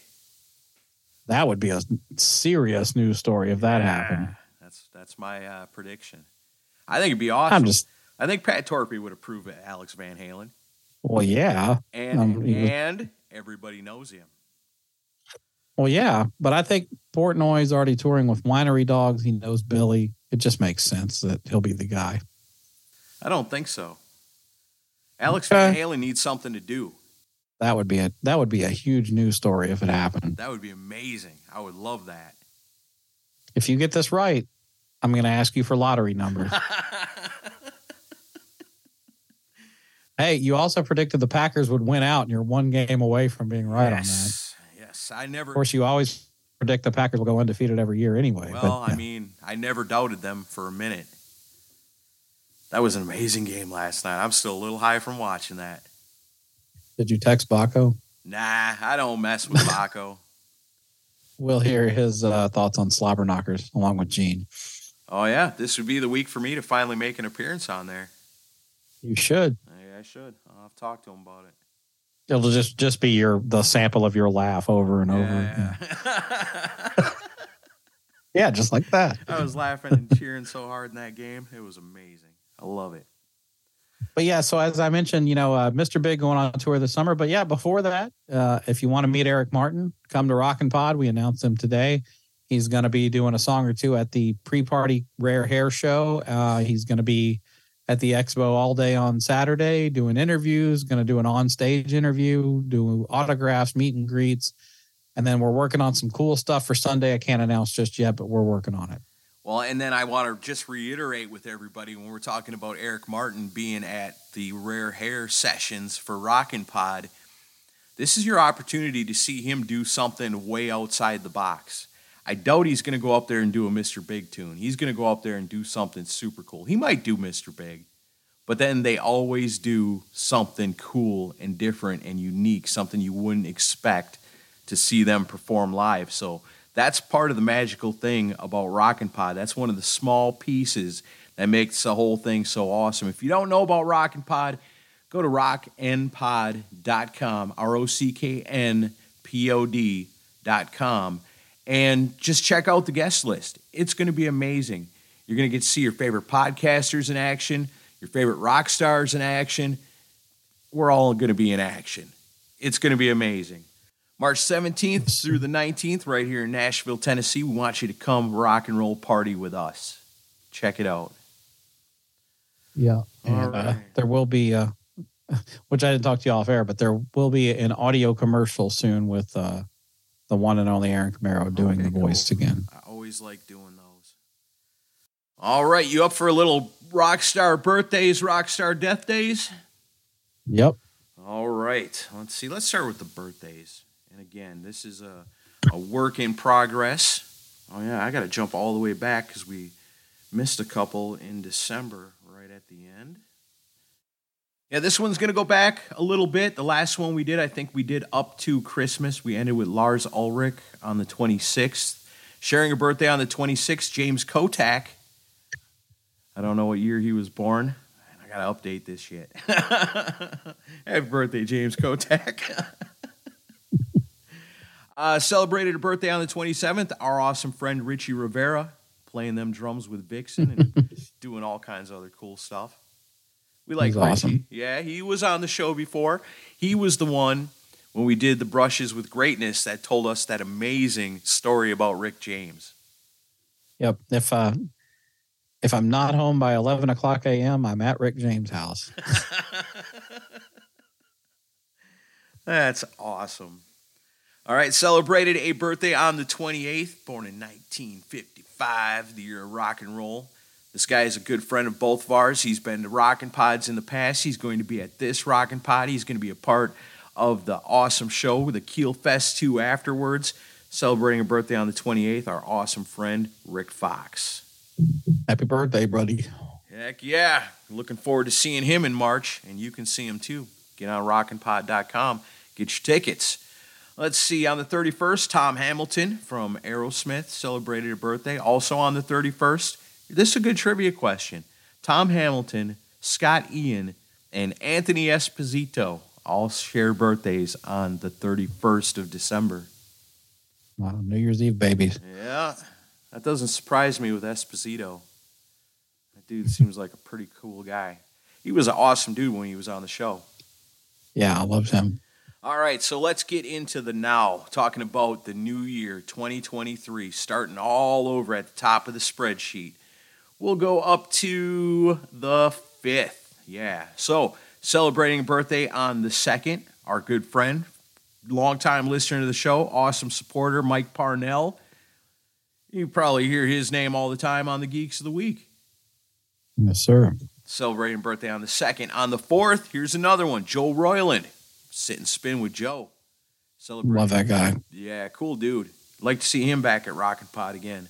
That would be a serious news story if that happened. That's that's my uh, prediction. I think it'd be awesome. I'm just, I think Pat Torpey would approve of Alex Van Halen, well, yeah. and Um, and everybody knows him. Well, yeah. But I think Portnoy's already touring with Winery Dogs. He knows Billy. It just makes sense that he'll be the guy. I don't think so. Alex Van Halen needs something to do. That would be a that would be a huge news story if it happened. That would be amazing. I would love that. If you get this right, I'm going to ask you for lottery numbers. hey, you also predicted the Packers would win out, and you're one game away from being right on that. yes, yes. I never. Of course, you always predict the Packers will go undefeated every year anyway. Well, but, I mean, I never doubted them for a minute. That was an amazing game last night. I'm still a little high from watching that. Did you text Baco? Nah, I don't mess with Baco. We'll hear his uh, thoughts on slobber knockers along with Gene. Oh yeah, this would be the week for me to finally make an appearance on there. You should. Yeah, I should. I'll have to talk to him about it. It'll just just be your the sample of your laugh over and over. Yeah. Yeah, Yeah, just like that. I was laughing and cheering so hard in that game. It was amazing. I love it. But yeah, so as I mentioned, you know, uh, Mr. Big going on tour this summer. But yeah, before that, uh, if you want to meet Eric Martin, come to Rockin' Pod. We announced him today. He's going to be doing a song or two at the pre-party Rare Hair show. Uh, he's going to be at the expo all day on Saturday doing interviews. Going to do an on-stage interview, do autographs, meet and greets, and then we're working on some cool stuff for Sunday. I can't announce just yet, but we're working on it. Well, and then I want to just reiterate with everybody when we're talking about Eric Martin being at the Rare Hair sessions for Rockin' Pod, this is your opportunity to see him do something way outside the box. I doubt he's going to go up there and do a Mr. Big tune. He's going to go up there and do something super cool. He might do Mr. Big, but then they always do something cool and different and unique, something you wouldn't expect to see them perform live. So that's part of the magical thing about Rockin' Pod. That's one of the small pieces that makes the whole thing so awesome. If you don't know about Rockin' Pod, go to rocknpod.com, R O C K N P O D.com, and just check out the guest list. It's going to be amazing. You're going to get to see your favorite podcasters in action, your favorite rock stars in action. We're all going to be in action. It's going to be amazing. March 17th through the 19th, right here in Nashville, Tennessee. We want you to come rock and roll party with us. Check it out. Yeah. And uh, there will be, uh, which I didn't talk to you off air, but there will be an audio commercial soon with uh, the one and only Aaron Camaro doing okay, the voice cool. again. I always like doing those. All right. You up for a little rock star birthdays, rock star death days? Yep. All right. Let's see. Let's start with the birthdays. Again, this is a, a work in progress. Oh, yeah, I got to jump all the way back because we missed a couple in December right at the end. Yeah, this one's going to go back a little bit. The last one we did, I think we did up to Christmas. We ended with Lars Ulrich on the 26th. Sharing a birthday on the 26th, James Kottak. I don't know what year he was born. I got to update this shit. Happy birthday, James Kottak. Uh, celebrated a birthday on the 27th. Our awesome friend Richie Rivera playing them drums with Vixen and doing all kinds of other cool stuff. We like Richie. Awesome. Yeah, he was on the show before. He was the one when we did the brushes with greatness that told us that amazing story about Rick James. Yep. If uh, if I'm not home by 11 o'clock a.m., I'm at Rick James' house. That's awesome. All right, celebrated a birthday on the 28th, born in 1955, the year of rock and roll. This guy is a good friend of both of ours. He's been to Rockin' Pods in the past. He's going to be at this Rockin' Pod. He's going to be a part of the awesome show, the Keel Fest 2 afterwards. Celebrating a birthday on the 28th, our awesome friend, Rick Fox. Happy birthday, buddy. Heck yeah. Looking forward to seeing him in March, and you can see him too. Get on rockinpod.com, get your tickets. Let's see, on the 31st, Tom Hamilton from Aerosmith celebrated a birthday. Also on the 31st, this is a good trivia question. Tom Hamilton, Scott Ian, and Anthony Esposito all share birthdays on the 31st of December. Wow, New Year's Eve babies. Yeah, that doesn't surprise me with Esposito. That dude seems like a pretty cool guy. He was an awesome dude when he was on the show. Yeah, I loved him. All right, so let's get into the now, talking about the new year 2023, starting all over at the top of the spreadsheet. We'll go up to the 5th. Yeah, so celebrating a birthday on the 2nd, our good friend, longtime listener to the show, awesome supporter, Mike Parnell. You probably hear his name all the time on the Geeks of the Week. Yes, sir. Celebrating birthday on the 2nd. On the 4th, here's another one, Joe Royland sit and spin with Joe. Celebrate. Love that guy. Yeah, cool dude. Like to see him back at Rockin' Pod again.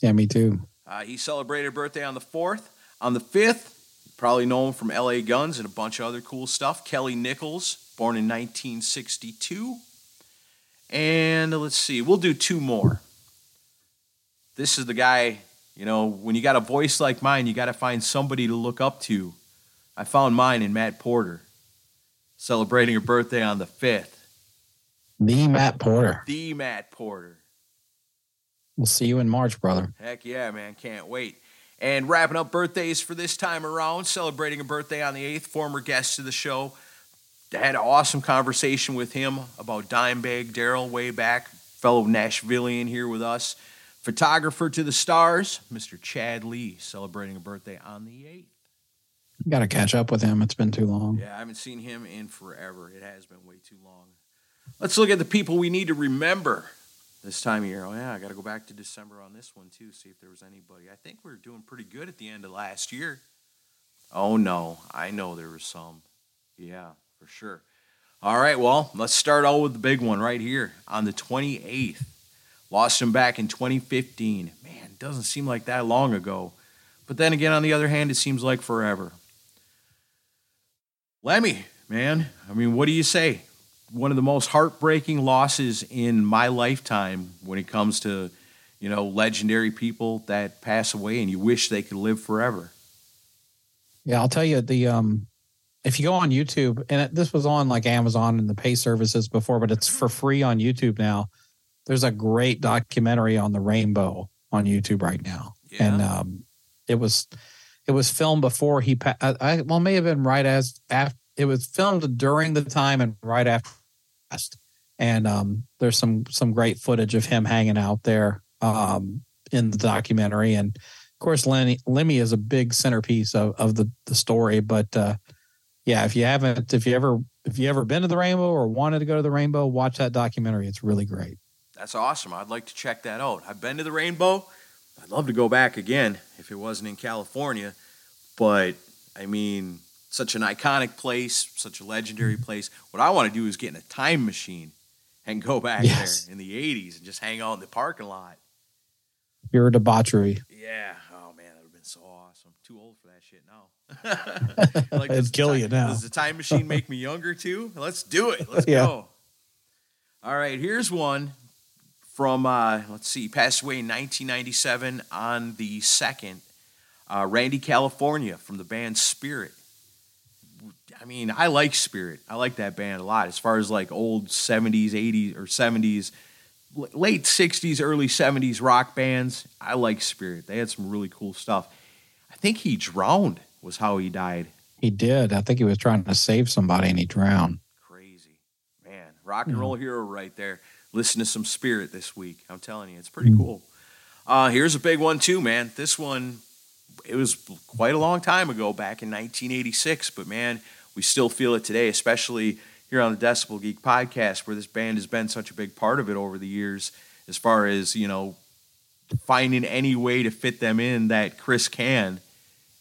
Yeah, me too. Uh, he celebrated birthday on the 4th. On the 5th, probably know him from LA Guns and a bunch of other cool stuff. Kelly Nickels, born in 1962. And let's see, we'll do two more. This is the guy, you know, when you got a voice like mine, you got to find somebody to look up to. I found mine in Matt Porter celebrating her birthday on the 5th. The Matt Porter. The Matt Porter. We'll see you in March, brother. Heck yeah, man. Can't wait. And wrapping up birthdays for this time around, celebrating a birthday on the 8th, former guest of the show. I had an awesome conversation with him about Dimebag Darrell way back, fellow Nashvilleian here with us. Photographer to the stars, Mr. Chad Lee, celebrating a birthday on the 8th. Got to catch up with him. It's been too long. Yeah, I haven't seen him in forever. It has been way too long. Let's look at the people we need to remember this time of year. Oh, yeah, I got to go back to December on this one, too, see if there was anybody. I think we were doing pretty good at the end of last year. Oh, no, I know there was some. Yeah, for sure. All right, well, let's start all with the big one right here on the 28th. Lost him back in 2015. Man, doesn't seem like that long ago. But then again, on the other hand, it seems like forever. Lemmy, man, I mean, what do you say? One of the most heartbreaking losses in my lifetime when it comes to, you know, legendary people that pass away and you wish they could live forever. Yeah, I'll tell you the um if you go on YouTube and it, this was on like Amazon and the pay services before, but it's for free on YouTube now. There's a great documentary on the rainbow on YouTube right now, Yeah. and um, it was it was filmed before he passed. I, I well may have been right as after it was filmed during the time and right after passed. and um, there's some some great footage of him hanging out there um, in the documentary and of course Lenny, Lemmy is a big centerpiece of, of the the story but uh, yeah if you haven't if you ever if you ever been to the rainbow or wanted to go to the rainbow watch that documentary it's really great That's awesome. I'd like to check that out. I've been to the Rainbow. I'd love to go back again if it wasn't in California. But I mean, such an iconic place, such a legendary mm-hmm. place. What I want to do is get in a time machine and go back Yes. there in the 80s and just hang out in the parking lot. pure debauchery Yeah. Oh, man, that would have been so awesome. Too old for that shit now. like, It'd kill the you now. Does the time machine make me younger too? Let's do it. Let's Yeah. go. All right, here's one from uh, let's see, passed away in 1997 on the second. Uh, Randy California from the band Spirit. I mean, I like Spirit. I like that band a lot. As far as like old 70s, 80s, or 70s, late 60s, early 70s rock bands, I like Spirit. They had some really cool stuff. I think he drowned, was how he died. he did i think he was trying to save somebody and he drowned Crazy. Man, rock and Yeah. roll hero right there. Listen to some Spirit this week. I'm telling you, it's pretty cool. Uh, here's a big one, too, man. This one, it was quite a long time ago, back in 1986, but man, we still feel it today, especially here on the Decibel Geek podcast, where this band has been such a big part of it over the years, as far as, you know, finding any way to fit them in that Chris can.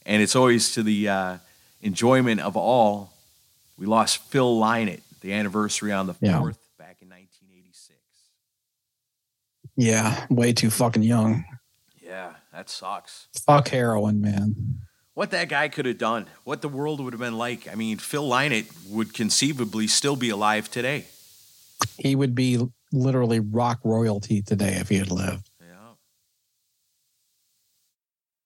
And it's always to the uh, enjoyment of all. We lost Phil Lynott, the anniversary on the 4th Yeah. back in 1986. Yeah way too fucking young Yeah, that sucks. fuck heroin man What that guy could have done, what the world would have been like. I mean, Phil Lynott would conceivably still be alive today. he would be literally rock royalty today if he had lived Yeah.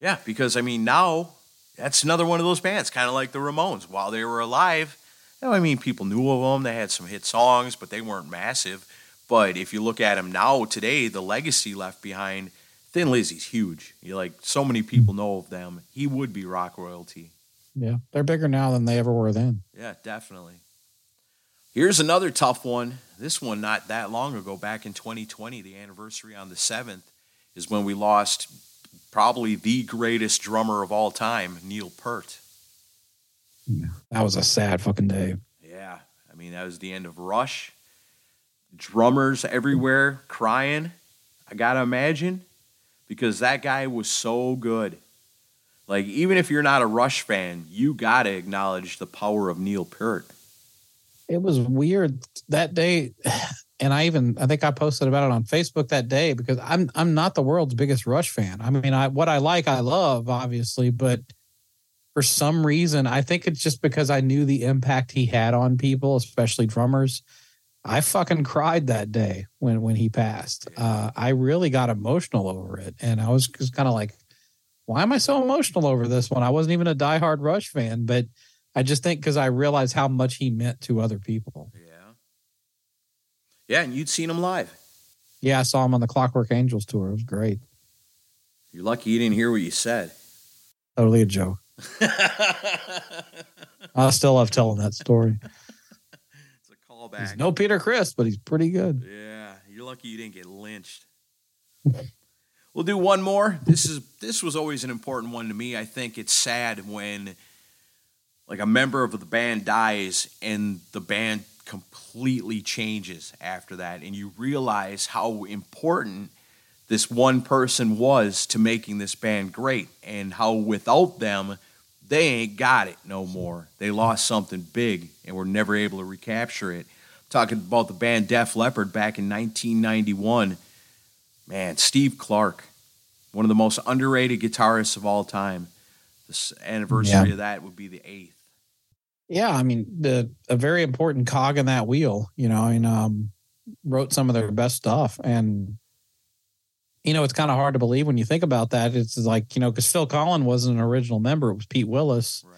Yeah, because I mean, now that's another one of those bands, kind of like the Ramones. While they were alive, you know, I mean, people knew of them. They had some hit songs, but they weren't massive. But if you look at them now, today, the legacy left behind, Thin Lizzy's huge. You like so many people know of them. He would be rock royalty. yeah they're bigger now than they ever were then Yeah, definitely. Here's another tough one. This one not that long ago, back in 2020, the anniversary on the 7th, is when we lost probably the greatest drummer of all time, Neil Peart. that was a sad fucking day Yeah, I mean, that was the end of Rush. Drummers everywhere crying. I got to imagine because that guy was so good. Like, even if you're not a Rush fan, you got to acknowledge the power of Neil Peart. it was weird that day and i even i think i posted about it on facebook that day because i'm i'm not the world's biggest rush fan i mean i what i like i love obviously but for some reason i think it's just because i knew the impact he had on people especially drummers i fucking cried that day when when he passed uh i really got emotional over it and i was just kind of like why am i so emotional over this one i wasn't even a diehard rush fan but I just think because I realized how much he meant to other people. Yeah. Yeah, and you'd seen him live. Yeah, I saw him on the Clockwork Angels tour. It was great. You're lucky you didn't hear what you said. Totally a joke. I still love telling that story. Callback. He's no Peter Criss, but he's pretty good. Yeah, you're lucky you didn't get lynched. we'll do one more. This is this was always an important one to me. I think it's sad when like a member of the band dies and the band completely changes after that and you realize how important this one person was to making this band great and how without them they ain't got it no more. They lost something big and were never able to recapture it. Talking about the band Def Leppard back in 1991. Man, Steve Clark, one of the most underrated guitarists of all time. The anniversary Yeah. of that would be the eighth. Yeah, I mean, the a very important cog in that wheel, you know, and um, wrote some of their best stuff. And you know, it's kind of hard to believe when you think about that. It's like, you know, because Phil Collen wasn't an original member, it was Pete Willis. Right.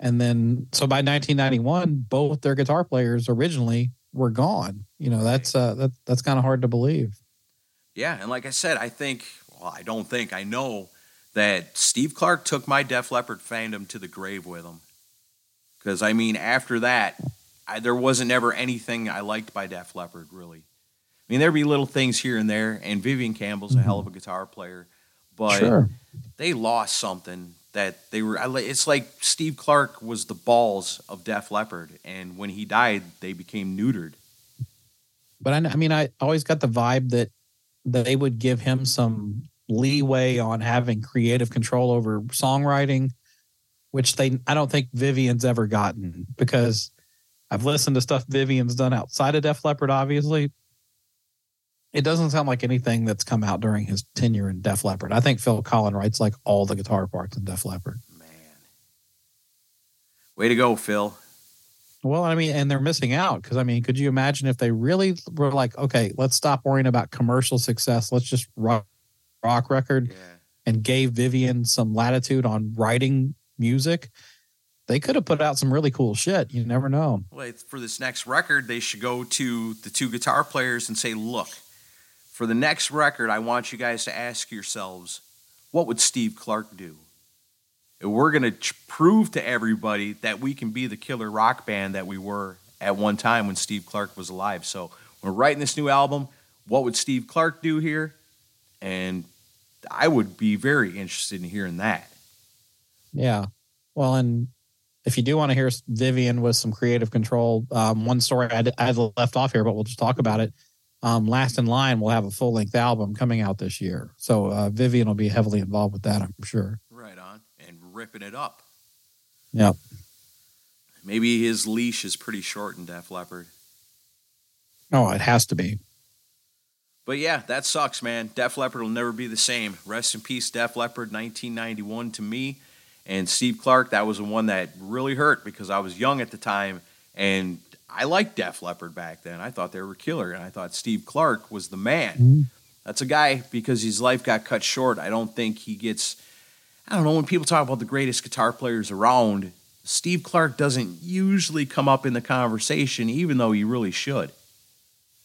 And then so by 1991, both their guitar players originally were gone. You know, that's uh that that's kind of hard to believe. Yeah, and like I said, I think well, I don't think I know that Steve Clark took my Def Leppard fandom to the grave with him. Because I mean, after that, I, there wasn't ever anything I liked by Def Leppard really. I mean, there'd be little things here and there, and Vivian Campbell's a hell of a guitar player, but Sure. they lost something that they were it's like Steve Clark was the balls of Def Leppard, and when he died, they became neutered. But I, I mean, I always got the vibe that they would give him some leeway on having creative control over songwriting, which they I don't think Vivian's ever gotten because I've listened to stuff Vivian's done outside of Def Leppard. Obviously, it doesn't sound like anything that's come out during his tenure in Def Leppard. I think Phil Collen writes like all the guitar parts in Def Leppard. Man, way to go, Phil. Well, I mean, and they're missing out because I mean, could you imagine if they really were like, okay, let's stop worrying about commercial success. Let's just rock, rock record Yeah. and gave Vivian some latitude on writing music. They could have put out some really cool shit. You never know. Well, for this next record, they should go to the two guitar players and say, look, for the next record, I want you guys to ask yourselves, what would Steve Clark do? And we're going to prove to everybody that we can be the killer rock band that we were at one time when Steve Clark was alive. So we're writing this new album. What would Steve Clark do here? And I would be very interested in hearing that. Yeah. Well, and if you do want to hear Vivian with some creative control, um, one story I I left off here, but we'll just talk about it. Um, Last in Line will have a full length album coming out this year. So uh, Vivian will be heavily involved with that, I'm sure. Right on. And ripping it up. Yep. Maybe his leash is pretty short in Def Leppard. Oh, it has to be. But yeah, that sucks, man. Def Leppard will never be the same. Rest in peace, Def Leppard, 1991 to me. And Steve Clark, that was the one that really hurt because I was young at the time and I liked Def Leppard back then. I thought they were killer and I thought Steve Clark was the man. Mm-hmm. That's a guy because his life got cut short. I don't think he gets, I don't know, when people talk about the greatest guitar players around, Steve Clark doesn't usually come up in the conversation, even though he really should.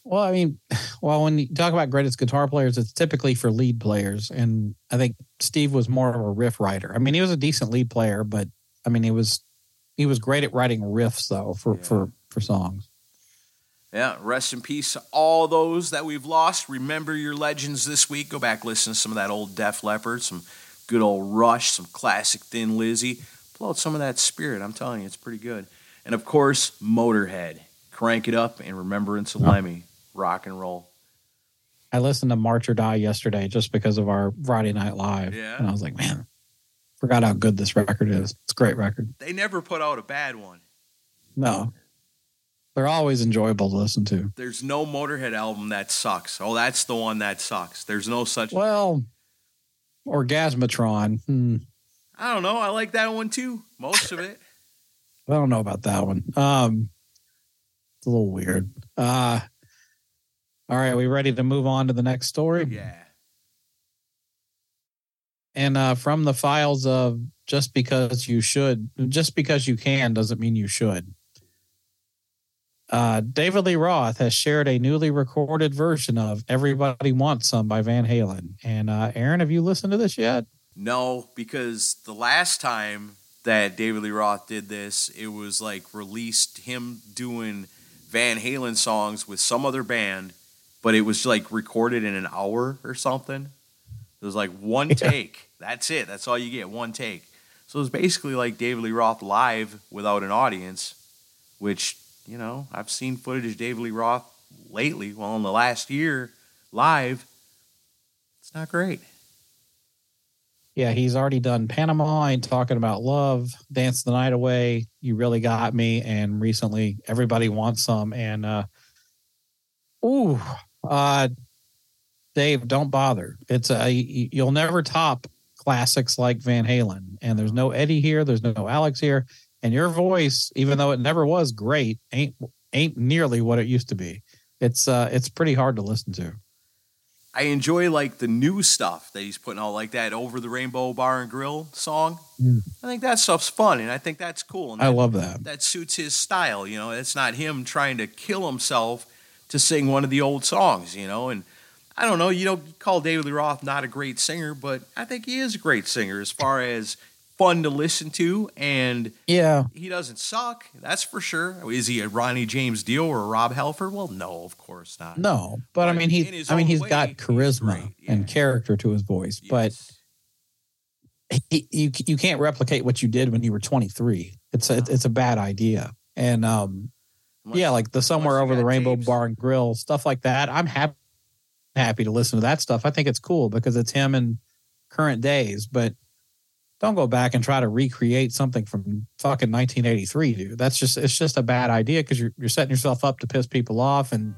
Well, I mean, well, when you talk about greatest guitar players, it's typically for lead players. And I think Steve was more of a riff writer. I mean, he was a decent lead player, but I mean, he was he was great at writing riffs though for for for songs. Yeah, rest in peace all those that we've lost. Remember your legends this week. Go back, listen to some of that old Def Leppard, some good old Rush, some classic Thin Lizzy. Pull out some of that spirit. I'm telling you, it's pretty good. And of course, Motorhead. Crank it up in remembrance of Lemmy. Rock and roll. I listened to March or Die yesterday just because of our Friday Night Live. Yeah. And I was like, man, forgot how good this record is. It's a great record. They never put out a bad one. No. They're always enjoyable to listen to. There's no Motorhead album that sucks. Oh, that's the one that sucks. There's no such. Well, Orgasmatron. Hmm. I don't know. I like that one too. Most of it. I don't know about that one. Um, it's a little weird. Uh, all right, we ready to move on to the next story? Yeah. And uh, from the files of just because you should, just because you can doesn't mean you should. Uh, David Lee Roth has shared a newly recorded version of Everybody Wants Some by Van Halen. And uh, Aaron, have you listened to this yet? No, because the last time that David Lee Roth did this, it was like released him doing Van Halen songs with some other band, but it was like recorded in an hour or something. It was like one take. That's it. That's all you get, one take. So it was basically like David Lee Roth live without an audience, which, you know, I've seen footage of David Lee Roth lately, well, in the last year, live. It's not great. Yeah, he's already done Panama and talking about love, Dance the Night Away, You Really Got Me, and recently Everybody Wants Some. And uh ooh, uh Dave, don't bother. It's a you'll never top classics like Van Halen. And there's no Eddie here, there's no Alex here. And your voice, even though it never was great, ain't ain't nearly what it used to be. It's uh, it's pretty hard to listen to. I enjoy like the new stuff that he's putting out, like that "Over the Rainbow Bar and Grill" song. Mm. I think that stuff's fun, and I think that's cool. And I that, love that. That suits his style. You know, it's not him trying to kill himself to sing one of the old songs. You know, and I don't know. You don't call David Lee Roth not a great singer, but I think he is a great singer as far as fun to listen to, and Yeah, he doesn't suck. That's for sure. Is he a Ronnie James Dio or a Rob Halford? Well, no, of course not. no, but I mean he's I mean he's way, got he's charisma and character to his voice, but he, you you can't replicate what you did when you were 23. It's a, it's a bad idea. And um Unless- yeah, like the somewhere over the rainbow tapes. bar and grill stuff like that. I'm happy happy to listen to that stuff. I think it's cool because it's him in current days, but don't go back and try to recreate something from fucking 1983, dude. That's just it's just a bad idea because you're you're setting yourself up to piss people off and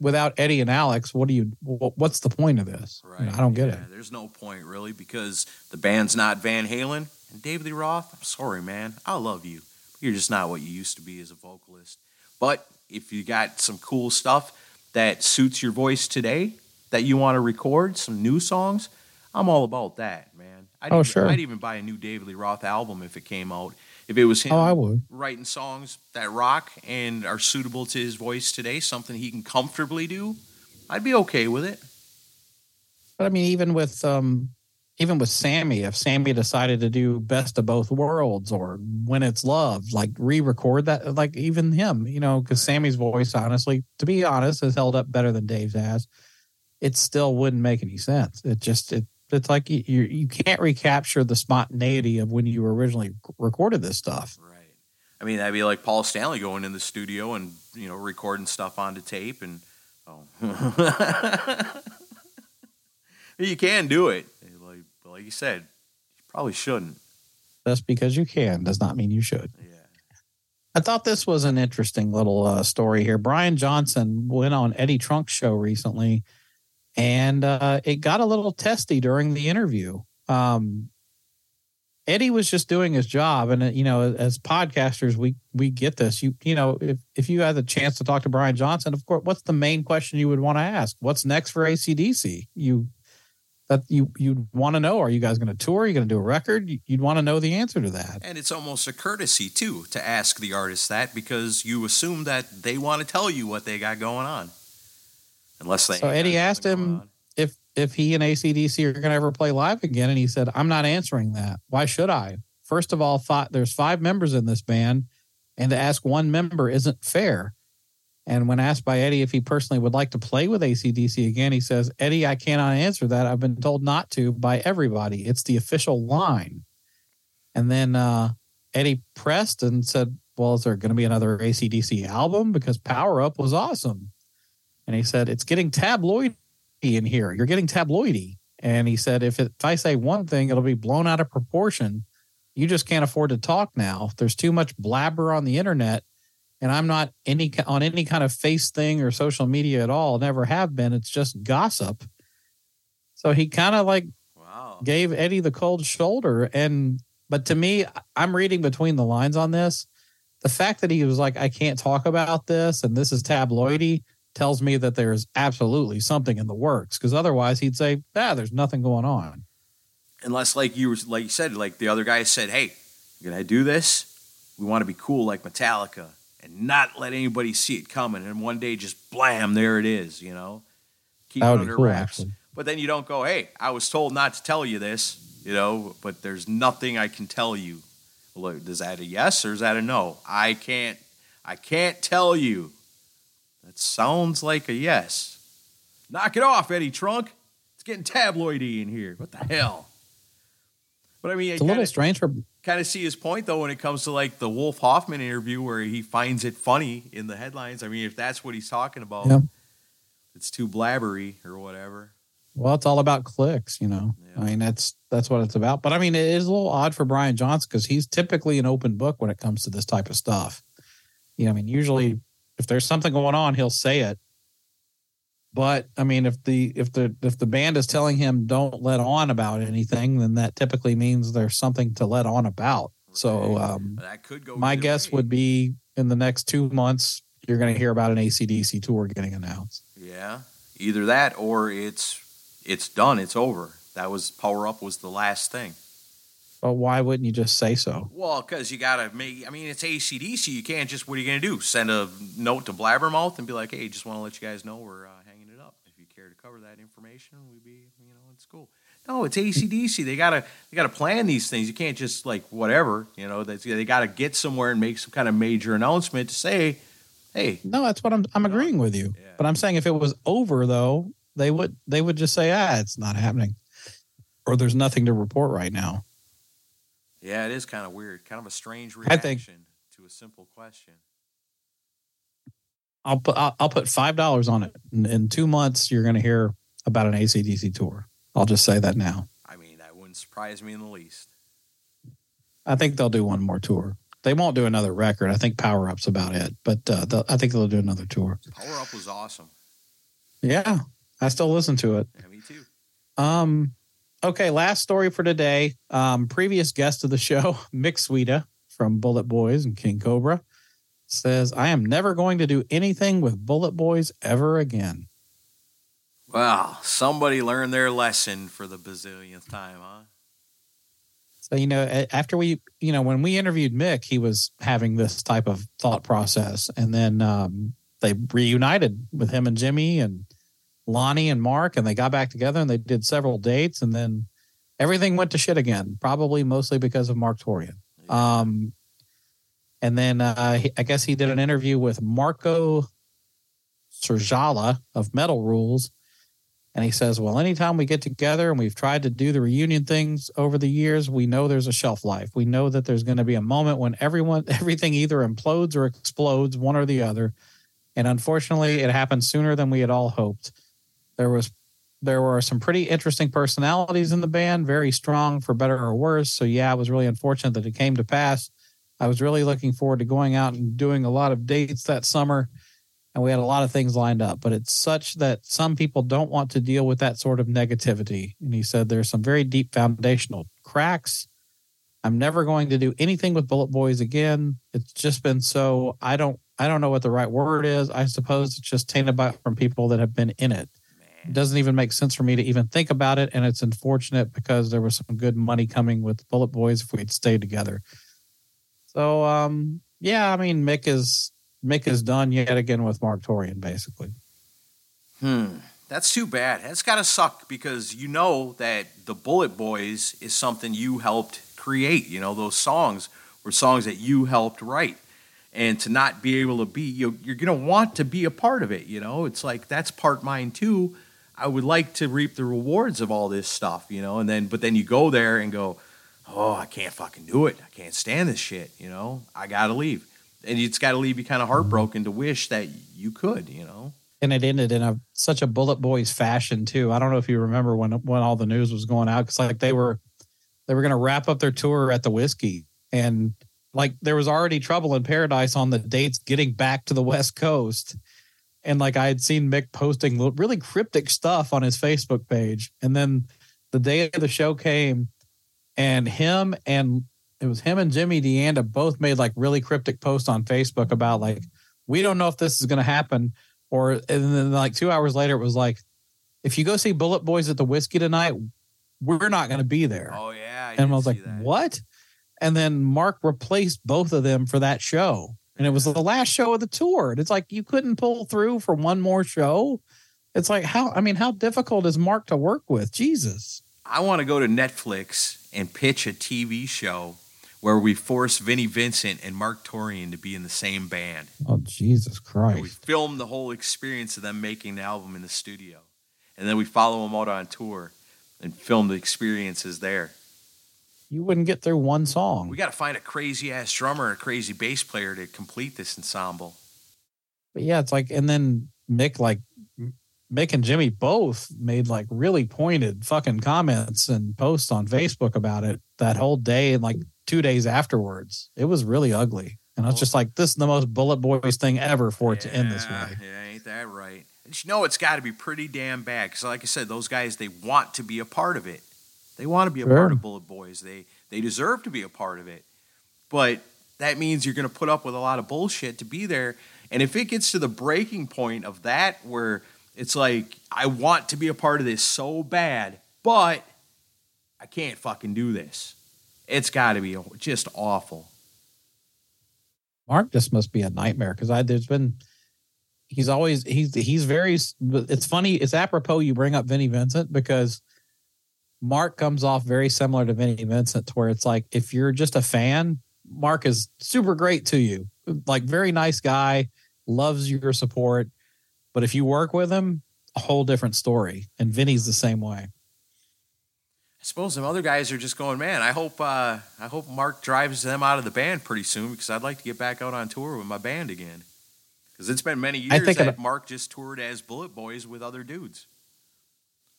without Eddie and Alex, what do you what's the point of this? You know, I don't get yeah, it. There's no point really because the band's not Van Halen and David Lee Roth. I'm sorry, man. I love you. You're just not what you used to be as a vocalist. But if you got some cool stuff that suits your voice today that you want to record, some new songs, I'm all about that, man. I'd Oh, even, sure. I'd even buy a new David Lee Roth album if it came out. If it was him Oh, I would. writing songs that rock and are suitable to his voice today, something he can comfortably do, I'd be okay with it. But I mean, even with um, even with Sammy, if Sammy decided to do Best of Both Worlds or When It's Love, like re-record that, like even him, you know, because Sammy's voice, honestly, to be honest, has held up better than Dave's has. It still wouldn't make any sense. It just it it's like you you can't recapture the spontaneity of when you originally recorded this stuff. Right. I mean, that'd be like Paul Stanley going in the studio and you know recording stuff onto tape, and oh, you can do it. Like, like you said, you probably shouldn't. Just because you can does not mean you should. Yeah. I thought this was an interesting little uh, story here. Brian Johnson went on Eddie Trunk's show recently, and uh, it got a little testy during the interview. Um, Eddie was just doing his job, and uh, you know, as podcasters, we we get this. You you know, if if you had the chance to talk to Brian Johnson, of course, what's the main question you would want to ask? What's next for ACDC? You that you you'd want to know. Are you guys going to tour? Are you going to do a record? You'd want to know the answer to that. And it's almost a courtesy too to ask the artist that because you assume that they want to tell you what they got going on, unless they. So Eddie asked him if if he and ACDC are going to ever play live again, and he said, "I'm not answering that. Why should I? First of all, there's five members in this band, and to ask one member isn't fair." And when asked by Eddie if he personally would like to play with ACDC again, he says, "Eddie, I cannot answer that. I've been told not to by everybody. It's the official line." And then uh, Eddie pressed and said, "Well, is there going to be another ACDC album? Because Power Up was awesome." And he said, "It's getting tabloidy in here. You're getting tabloidy." And he said, "If it, if I say one thing, it'll be blown out of proportion. You just can't afford to talk now. There's too much blabber on the internet, and I'm not any on any kind of face thing or social media at all. Never have been. It's just gossip." So he kind of like Wow. gave Eddie the cold shoulder. And but to me, I'm reading between the lines on this. The fact that he was like, I can't talk about this and this is tabloidy tells me that there's absolutely something in the works. Because otherwise he'd say, ah, there's nothing going on. unless like you were like you said like the other guy said hey can i do this? We want to be cool like metallica and not let anybody see it coming. And one day just blam there it is you know? Keep it under cool, wraps. actually. but then you don't go hey i was told not to tell you this you know? But there's nothing i can tell you. Well look, is that a yes or is that a no? I can't i can't tell you that sounds like a yes knock it off eddie trunk it's getting tabloidy in here what the hell but I mean, It's a little strange for kind of see his point though when it comes to like the Wolf Hoffmann interview where he finds it funny in the headlines. I mean, if that's what he's talking about, Yeah. it's too blabbery or whatever. well, it's all about clicks, you know. Yeah. I mean, that's that's what it's about. But I mean, it is a little odd for Brian Johnson because he's typically an open book when it comes to this type of stuff. You know, I mean, usually if there's something going on, he'll say it. But I mean, if the if the if the band is telling him don't let on about anything, then that typically means there's something to let on about. So um, that could go. my guess way. would be in the next two months, you're going to hear about an ACDC tour getting announced. Yeah, either that or it's it's done. It's over. That was Power Up was the last thing. But why wouldn't you just say so? Well, because you gotta make. I mean, it's ACDC. You can't just. What are you gonna do? Send a note to Blabbermouth and be like, "Hey, just want to let you guys know we're uh, hanging it up. If you care to cover that information, we'd be, you know, it's cool." No, it's ACDC. They gotta they gotta plan these things. You can't just like whatever. You know, they they gotta get somewhere and make some kind of major announcement to say, "Hey, No, that's what I'm. I'm agreeing with you. Yeah. But I'm saying if it was over, though, they would they would just say, ah, it's not happening, or there's nothing to report right now. Yeah, it is kind of weird. Kind of a strange reaction think- to a simple question." I'll put I'll, I'll put five dollars on it. In, in two months, you're going to hear about an ACDC tour. I'll just say that now. I mean, that wouldn't surprise me in the least. I think they'll do one more tour. They won't do another record. I think Power Up's about it, but uh, I think they'll do another tour. Power Up was awesome. Yeah, I still listen to it. Yeah, me too. Um, okay, last story for today. Um, previous guest of the show, Mick Sweda from Bullet Boys and King Cobra, says, I am never going to do anything with Bullet Boys ever again. Well, somebody learned their lesson for the bazillionth time, huh? So, you know, after we, you know, when we interviewed Mick, he was having this type of thought process. And then um, they reunited with him and Jimmy and Lonnie and Mark, and they got back together and they did several dates. And then everything went to shit again, probably mostly because of Marq Torien. Um, and then uh, I guess he did an interview with Marko Syrjälä of Metal Rules. And he says, Well, anytime we get together and we've tried to do the reunion things over the years, we know there's a shelf life. We know that there's going to be a moment when everyone, everything either implodes or explodes, one or the other. And unfortunately, it happened sooner than we had all hoped. There was there were some pretty interesting personalities in the band, very strong for better or worse. So yeah, it was really unfortunate that it came to pass. I was really looking forward to going out and doing a lot of dates that summer, and we had a lot of things lined up. But it's such that some people don't want to deal with that sort of negativity. And he said there's some very deep foundational cracks. I'm never going to do anything with Bullet Boys again. It's just been so I don't I don't know what the right word is. I suppose it's just tainted by from people that have been in it. It doesn't even make sense for me to even think about it. And it's unfortunate because there was some good money coming with Bullet Boys if we'd stayed together. So um yeah, I mean Mick is Mick is done yet again with Marq Torien, basically. Hmm. That's too bad. That's got to suck because you know that the Bullet Boys is something you helped create. You know, those songs were songs that you helped write. And to not be able to be, you, you're going to want to be a part of it. You know, it's like that's part mine too. I would like to reap the rewards of all this stuff, you know, and then, but then you go there and go, oh, I can't fucking do it. I can't stand this shit, you know, I got to leave. And it's got to leave you kind of heartbroken to wish that you could, you know. and it ended in a such a bullet boys fashion too. I don't know if you remember when when all the news was going out because like they were they were going to wrap up their tour at the whiskey and like there was already trouble in paradise on the dates getting back to the west coast and like i had seen mick posting really cryptic stuff on his facebook page and then the day of the show came and him and it was him and jimmy deanda both made like really cryptic posts on facebook about like we don't know if this is going to happen or and then like two hours later it was like if you go see bullet boys at the whiskey tonight we're not going to be there Oh, yeah. and I was like, "What?" And then Mark replaced both of them for that show, and it was the last show of the tour. And it's like you couldn't pull through for one more show. It's like how I mean, how difficult is Mark to work with? Jesus. I want to go to Netflix and pitch a TV show where we force Vinnie Vincent and Marq Torien to be in the same band. Oh Jesus And we film the whole experience of them making the album in the studio. And then we follow them out on tour and film the experiences there. You wouldn't get through one song. We got to find a crazy ass drummer, a crazy bass player to complete this ensemble. But yeah, it's like, and then Mick, like Mick and Jimmy both made like really pointed fucking comments and posts on Facebook about it that whole day and like two days afterwards. It was really ugly. And I was oh. just like, this is the most Bullet Boys thing ever for it to end this way. Yeah, ain't that right? And you know it's got to be pretty damn bad because, like I said, those guys they want to be a part of it. They want to be a Sure. part of Bullet Boys. They they deserve to be a part of it. but that means you're going to put up with a lot of bullshit to be there. And if it gets to the breaking point of that, where it's like, I want to be a part of this so bad, but I can't fucking do this, it's got to be just awful. Mark this must be a nightmare because I there's been he's always he's he's very it's funny it's apropos you bring up Vinnie Vincent because Mark comes off very similar to Vinnie Vincent to where it's like if you're just a fan Mark is super great to you like very nice guy loves your support but if you work with him a whole different story and Vinnie's the same way I suppose some other guys are just going, man. I hope uh, I hope Mark drives them out of the band pretty soon because I'd like to get back out on tour with my band again. Because it's been many years that it, Mark just toured as BulletBoys with other dudes.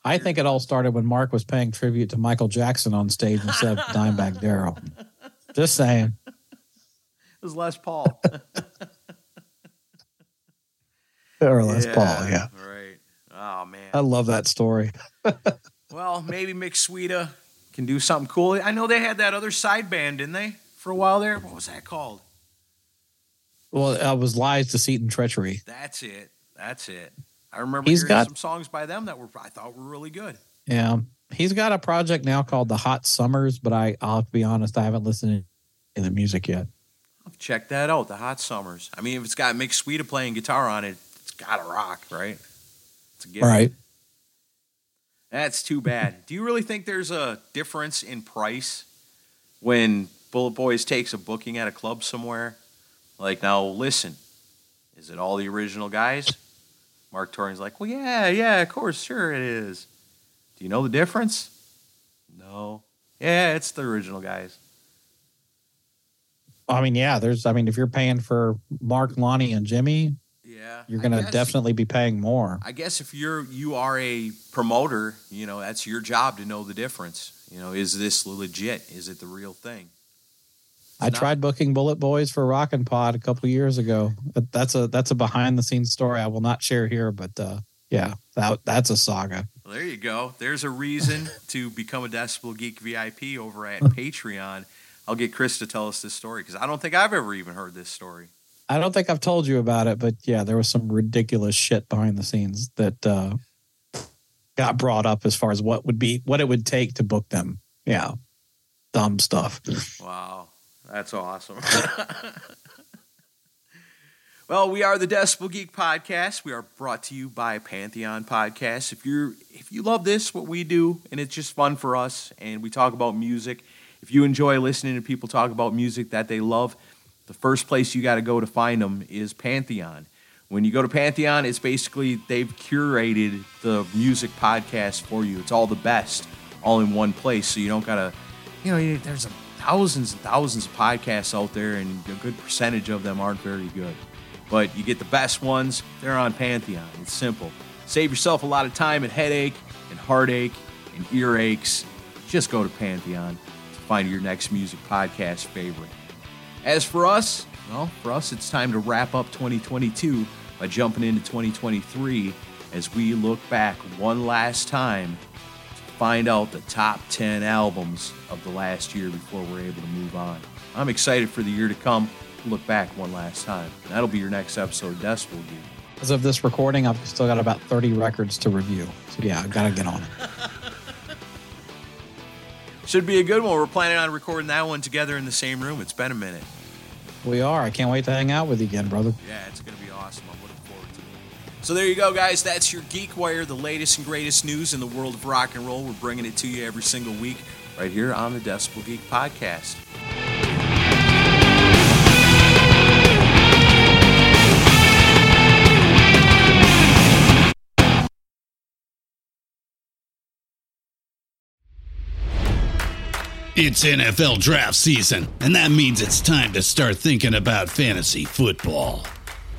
I think it all started when Mark was paying tribute to Michael Jackson on stage instead of Dimebag Darrell. Just saying. It was Les Paul. or Les yeah, Paul, yeah. Right. Oh man. I love that story. well, maybe Mick Sweda can do something cool. I know they had that other side band, didn't they, for a while there? What was that called? Well, uh, it was Lies, Deceit, and Treachery. That's it. That's it. I remember he's got some songs by them that were I thought were really good. Yeah, he's got a project now called The Hot Summers, but I, I'll be honest, I haven't listened to the music yet. Check that out. The Hot Summers. I mean, if it's got Mick Sweda playing guitar on it, it's got to rock, right? It's a given. Right. That's too bad. Do you really think there's a difference in price when BulletBoys takes a booking at a club somewhere? Like, now listen, is it all the original guys? Marq Torien's like, well, yeah, yeah, of course, sure it is. Do you know the difference? No. Yeah, it's the original guys. I mean, yeah, there's, I mean, if you're paying for Mark, Lonnie, and Jimmy, yeah, you're going to definitely be paying more. I guess if you're you are a promoter, you know that's your job to know the difference. You know, is this legit? Is it the real thing? I not. tried booking BulletBoys for Rockin' Pod a couple years ago. That's a that's a behind the scenes story I will not share here, but uh, yeah, that that's a saga. Well, there you go. There's a reason to become a Decibel Geek VIP over at Patreon. I'll get Chris to tell us this story because I don't think I've ever even heard this story. I don't think I've told you about it, but yeah, there was some ridiculous shit behind the scenes that uh, got brought up as far as what would be what it would take to book them. Yeah, dumb stuff. Wow, that's awesome. well, we are the Decibel Geek Podcast. We are brought to you by Pantheon Podcast. If you're if you love this, what we do, and it's just fun for us, and we talk about music. If you enjoy listening to people talk about music that they love the first place you got to go to find them is Pantheon. When you go to Pantheon, it's basically they've curated the music podcast for you. It's all the best, all in one place. So you don't got to, you know, there's a, thousands and thousands of podcasts out there, and a good percentage of them aren't very good. But you get the best ones, they're on Pantheon. It's simple. Save yourself a lot of time and headache and heartache and earaches. Just go to Pantheon to find your next music podcast favorite. As for us, well, for us, it's time to wrap up 2022 by jumping into 2023 as we look back one last time find out the top 10 albums of the last year before we're able to move on. I'm excited for the year to come. Look back one last time. That'll be your next episode of Decibel Geek. As of this recording, I've still got about 30 records to review. So, yeah, I've got to get on it. Should be a good one. We're planning on recording that one together in the same room. It's been a minute. We are. I can't wait to hang out with you again, brother. Yeah, it's going to be So there you go, guys. That's your Geek Wire, the latest and greatest news in the world of rock and roll. We're bringing it to you every single week right here on the Decibel Geek Podcast. It's NFL draft season, and that means it's time to start thinking about fantasy football.